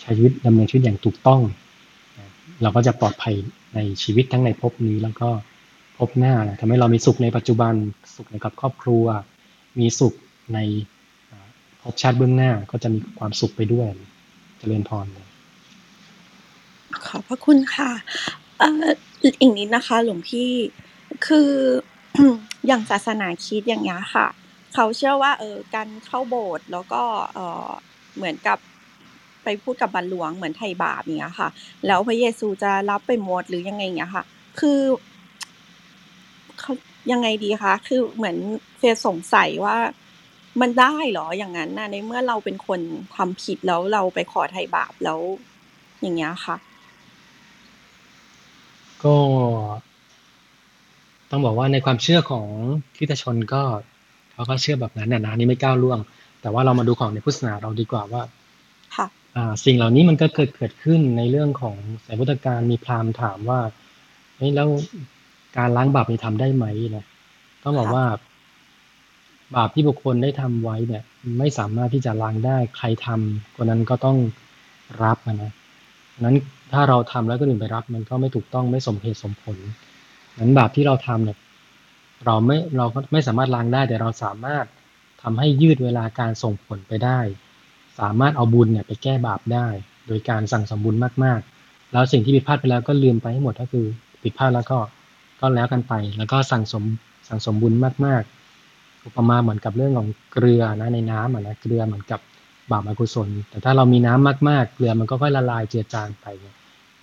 [SPEAKER 3] ใช้ชีวิตดำเนินชีวิตอย่างถูกต้อง เราก็จะปลอดภัยในชีวิตทั้งในภพนี้แล้วก็ภพหน้านะทำให้เรามีสุขในปัจจุบันสุขในกับครอบครัว มีสุขในภพชาติเบื้องหน้าก็จะมีความสุขไปด้วยจเจริญพรเลย
[SPEAKER 5] ขอบพระคุณค่ะ อีกนิดนะคะ หลวงพี่คืออย่างศาสนาคิดอย่างเงี้ยค่ะ เขาเชื่อว่าเออการเข้าโบสถ์แล้วก็เออเหมือนกับไปพูดกับบรรหลวงเหมือนไถ่บาปอย่างเงี้ยค่ะ แล้วพระเยซูจะรับไปหมดหรือยังไงอย่างเงี้ยค่ะ คือเขายังไงดีคะคือเหมือนเฟยสงสัยว่ามันได้เหรออย่างนั้นนะในเมื่อเราเป็นคนทำผิดแล้วเราไปขอไถ่บาปแล้วอย่างเงี้ยค่ะ
[SPEAKER 3] ก็ ต้องบอกว่าในความเชื่อของคริสตชนก็เขาก็เชื่อแบบนั้นนะนี่ไม่ก้าวล่วง แต่ว่าเรามาดูของในพุทธศาสนาเราดีกว่าว่า
[SPEAKER 5] ค่ะ
[SPEAKER 3] สิ่งเหล่านี้มันก็เกิดเกิดขึ้นในเรื่องของสายพุทธการมีพราหมณ์ถามว่าเฮ้ยแล้วการล้างบาปนี่ทำได้ไหมนะต้องบอกว่า บาปที่บุคคลได้ทำไว้เนี่ย ไม่สามารถที่จะล้างได้ใครทำคนนั้นก็ต้องรับนะนั้น ถ้าเราทำแล้วก็อื่นไปรับ มันก็ไม่ถูกต้องไม่สมเหตุสมผลนั้นบาปที่เราทำเนี่ยเราไม่เราก็ไม่สามารถล้างได้แต่เราสามารถทำให้ยืดเวลาการส่งผลไปได้ สามารถเอาบุญเนี่ยไปแก้บาปได้ โดยการสั่งสมบุญมากๆ แล้วสิ่งที่ผิดพลาดไปแล้วก็ลืมไปให้หมดก็คือผิดพลาดแล้วก็ก็แล้วกันไป แล้วก็สั่งสมสั่งสมบุญมากๆอุปมาเหมือนกับเรื่องของเกลือนะในน้ำอะนะเกลือเหมือนกับบาปอกุศล แต่ถ้าเรามีน้ำมากๆ เกลือมันก็ค่อยละลายเจือจางไป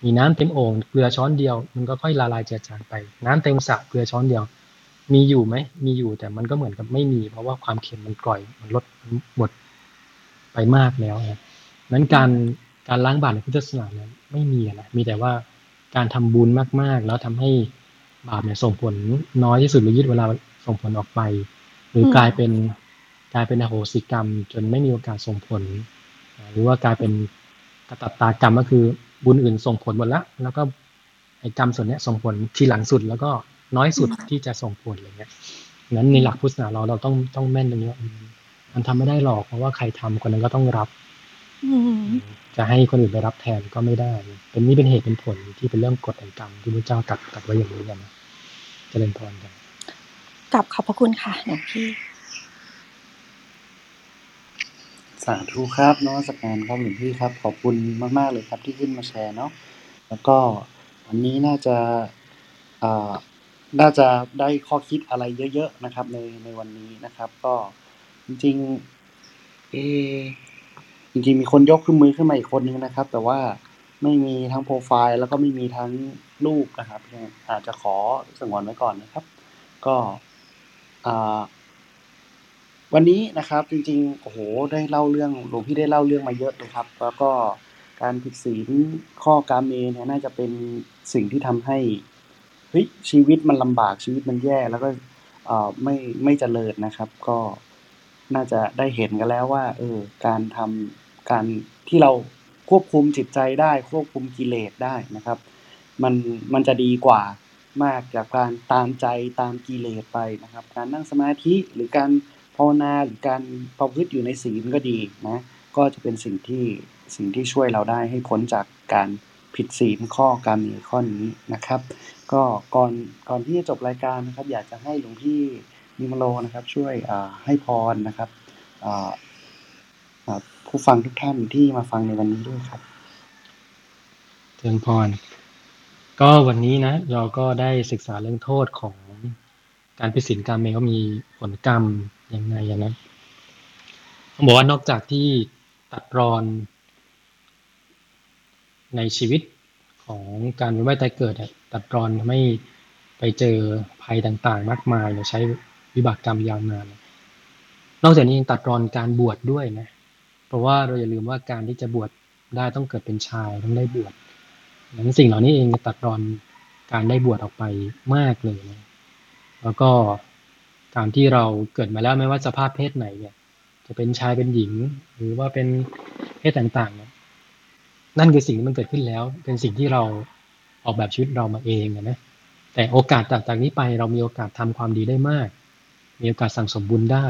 [SPEAKER 3] มีน้ำเต็มโอ่งเกลือช้อนเดียว มันก็ค่อยละลายเจือจางไป น้ำเต็มสระเกลือช้อนเดียว มีอยู่ไหมมีอยู่แต่มันก็เหมือนกับไม่มี เพราะว่าความเค็มมันกร่อยมันลดหมดไปมากแล้วนะนั้นการการล้างบาปในพุทธศาสนาเนั้นไม่มีนะมีแต่ว่าการทำบุญมากๆ แล้วทำให้บาปเนี่ยส่งผลน้อยที่สุดหรือยืดเวลาส่งผลออกไป หรือกลายเป็นกลายเป็นอโหสิกรรม จนไม่มีโอกาสส่งผล หรือว่ากลายเป็นกตัตตากรรมก็คือ บุญอื่นส่งผลหมดแล้วแล้วก็ไอ้กรรมส่วนนี้ส่งผลทีหลังสุดแล้วก็น้อยสุดที่จะส่งผลอะไรเงี้ยนั้นในหลักพุทธศาสนาเราเราต้องต้องแม่นตรงนี้มันทำไม่ได้หรอกเพราะว่าใครทำคนนั้นก็ต้องรับจะให้คนอื่นไปรับแทนก็ไม่ได้ เป็นนี่เป็นเหตุเป็นผลที่เป็นเรื่องกฎแห่งกรรมที่พระเจ้าตัดตัดไว้อย่างนี้กันนะเจริญพรกัน
[SPEAKER 5] กลับขอบพระคุณค่ะหลวงพี่
[SPEAKER 1] สาธุครับนวัตการครับหลวงพี่ครับ ขอบคุณมาก ๆ เลยครับที่ขึ้นมาแชร์เนาะแล้วก็วันนี้น่าจะอ่าน่าจะได้ข้อคิดอะไรเยอะ ๆ นะครับ ในในวันนี้นะครับ ก็จริงๆเอจริงๆมีคนยกขึ้นมือขึ้นมาอีกคนนึงนะครับ แต่ว่าไม่มีทั้งโปรไฟล์ แล้วก็ไม่มีทั้งรูปนะครับอาจจะขอสงวนไว้ก่อนนะครับ ก็อ่า วันนี้นะครับจริงๆโอ้โหได้เล่าเรื่องหลวงพี่ได้เล่าเรื่องมาเยอะเลยครับ แล้วก็การผิดศีลข้อการเมเนี่ยน่าจะเป็นสิ่งที่ทำให้เฮ้ยชีวิตมันลำบากชีวิตมันแย่แล้วก็เอ่อไม่ไม่เจริญนะครับ ก็น่าจะได้เห็นกันแล้วว่าเออการทำการที่เราควบคุมจิตใจได้ควบคุมกิเลสได้นะครับ มันมันจะดีกว่ามากจากการตามใจตามกิเลสไปนะครับ การนั่งสมาธิหรือการ ภาวนาหรือการประพฤติอยู่ในศีลก็ดีนะก็จะเป็นสิ่งที่สิ่งที่ช่วยเราได้ให้พ้นจากการผิดศีลข้อการมีข้อนี้นะครับ ก็ก่อนก่อนที่จะจบรายการนะครับ อยากจะให้หลวงพี่นิมโลนะครับ ช่วยให้พรนะครับผู้ฟังทุกท่านที่มาฟังในวันนี้ด้วยครับ
[SPEAKER 3] เชิญพร ก็วันนี้นะ เราก็ได้ศึกษาเรื่องโทษของการผิดศีลกรรมเองก็มีผลกรรม ยังไงอย่างนั้นผมบอกว่านอกจากที่ตัดรอนในชีวิตของการเวียนว่ายตายเกิดตัดรอนทำให้ไปเจอภัยต่างๆ มากมายใช้วิบากกรรมยาวนาน นอกจากนี้ยังตัดรอนการบวชดด้วยนะ เพราะว่าเราอย่าลืมว่าการที่จะบวชได้ต้องเกิดเป็นชายต้องได้บวชนั้นสิ่งเหล่านี้เองตัดรอนการได้บวชออกไปมากเลยนะแล้วก็ การที่เราเกิดมาแล้วไม่ว่าสภาพเพศไหนเนี่ย จะเป็นชายเป็นหญิง หรือว่าเป็นเพศต่างๆเนี่ยนั่นคือสิ่งที่มันเกิดขึ้นแล้ว เป็นสิ่งที่เราออกแบบชีวิตเรามาเองนะแต่โอกาสจากนี้ไปเรามีโอกาสทำความดีได้มาก มีโอกาสสั่งสมบุญได้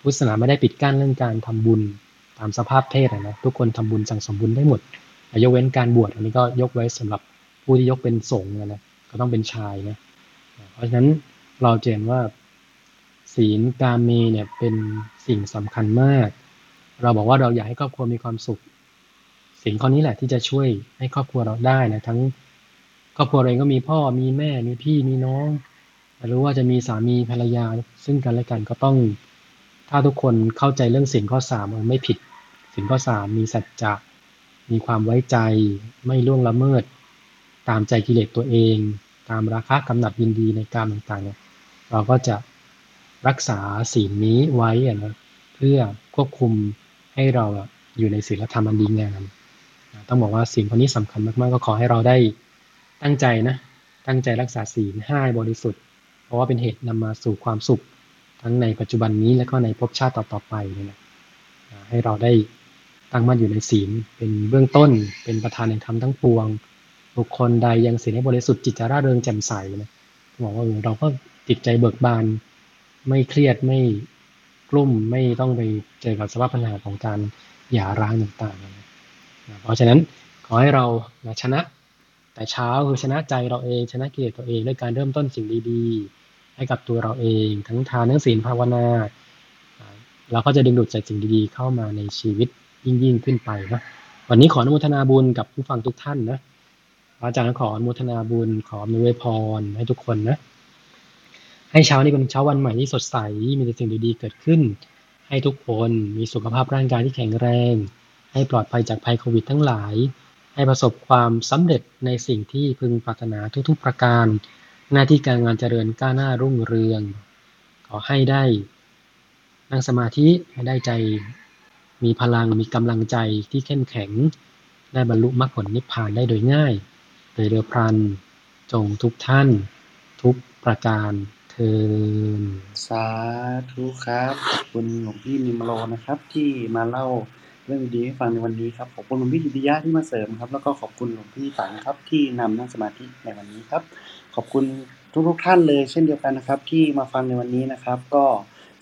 [SPEAKER 3] พุทธศาสนาไม่ได้ปิดกั้นเรื่องการทำบุญตามสภาพเพศนะทุกคนทำบุญสั่งสมบุญได้หมดยกเว้นการบวชอันนี้ก็ยกไว้สำหรับผู้ที่ยกเป็นสงฆ์นะก็ต้องเป็นชายนะเพราะฉะนั้นเราเห็นว่า ศีลกาเมเนี่ยเป็นสิ่งสำคัญมาก เราบอกว่าเราอยากให้ครอบครัวมีความสุขสิ่งข้อนี้แหละที่จะช่วยให้ครอบครัวเราได้นะทั้งครอบครัวเองก็มีพ่อมีแม่มีพี่มีน้องหรือว่าจะมีสามีภรรยา ซึ่งกันและกันก็ต้อง ถ้าทุกคนเข้าใจเรื่องสิ่งข้อสามมันไม่ผิดสิ่งข้อสามมีสัจจะมีความไว้ใจ ไม่ล่วงละเมิด ตามใจกิเลสตัวเอง ตามราคะกำหนัดยินดีในการต่างๆเนี่ยเราก็จะ รักษาศีลนี้ไว้นะเพื่อควบคุมให้เราอยู่ในศีลธรรมอันดีงามต้องบอกว่าสิ่งคนนี้สำคัญมากๆก็ขอให้เราได้ตั้งใจนะตั้งใจรักษาศีลห้าบริสุทธิ์ เพราะว่าเป็นเหตุนำมาสู่ความสุขทั้งในปัจจุบันนี้และก็ในภพชาติต่อๆไปนี่นะให้เราได้ตั้งมั่นอยู่ในศีลเป็นเบื้องต้นเป็นประธานในธรรมทั้งปวง บุคคลใดยังศีลให้บริสุทธิ์จิตจะร่าเริงแจ่มใสนะบอกว่าเราก็จิตใจเบิกบาน ไม่เครียดไม่กลุ่มไม่ต้องไปเจอกับสภาพปัญหาของการหย่าร้างต่างๆนะเพราะฉะนั้นขอให้เราชนะแต่เช้าคือชนะใจเราเอง ชนะกิเลสตัวเองด้วยการเริ่มต้นสิ่งดีๆ ให้กับตัวเราเอง ทั้งทานทั้งศีลภาวนาเราก็จะดึงดูดใจสิ่งดีๆ เข้ามาในชีวิตยิ่งยิ่งขึ้นไปนะวันนี้ขออนุโมทนาบุญกับผู้ฟังทุกท่านนะอาจารย์ขออนุโมทนาบุญขอมีเวพรให้ทุกคนนะ ให้เช้านี้เป็นเช้าวันใหม่ที่สดใส มีแต่สิ่งดีๆเกิดขึ้น ให้ทุกคนมีสุขภาพร่างกายที่แข็งแรง ให้ปลอดภัยจากภัยโควิดทั้งหลาย ให้ประสบความสำเร็จในสิ่งที่พึงปรารถนาทุกๆประการ หน้าที่การงานเจริญก้าวหน้ารุ่งเรือง ขอให้ได้นั่งสมาธิให้ได้ใจ มีพลังมีกำลังใจที่เข้มแข็ง ได้บรรลุมรรคผลนิพพานได้โดยง่าย โดยเร็วพลัน จงทุกท่าน ทุกประการ ทิน
[SPEAKER 1] สาธุครับ ขอบคุณหลวงพี่มิมโลนะครับ ที่มาเล่าเรื่องดีให้ฟังในวันนี้ครับ ขอบคุณหลวงพี่กิติยะที่มาเสริมครับ แล้วก็ขอบคุณหลวงพี่ฝังครับ ที่นำนั่งสมาธิในวันนี้ครับ ขอบคุณทุกทุกท่านเลยเช่นเดียวกันนะครับ ที่มาฟังในวันนี้นะครับ ก็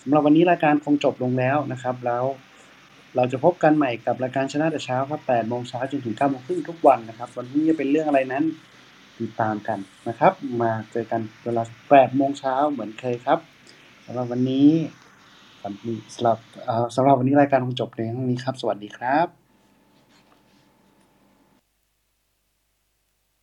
[SPEAKER 1] สำหรับวันนี้รายการคงจบลงแล้วนะครับ แล้ว เราจะพบกันใหม่กับรายการชนะแต่เช้าครับ8โมงเช้าจนถึง9โมงครึ่งทุกวันนะครับ วันนี้จะเป็นเรื่องอะไรนั้น ติดตามกันนะครับ มาเจอกันเวลา8โมงเช้าเหมือนเคยครับสำหรับวันนี้สำหรับสำหรับวันนี้รายการคงจบในห้องนี้ครับ สวัสดีครับ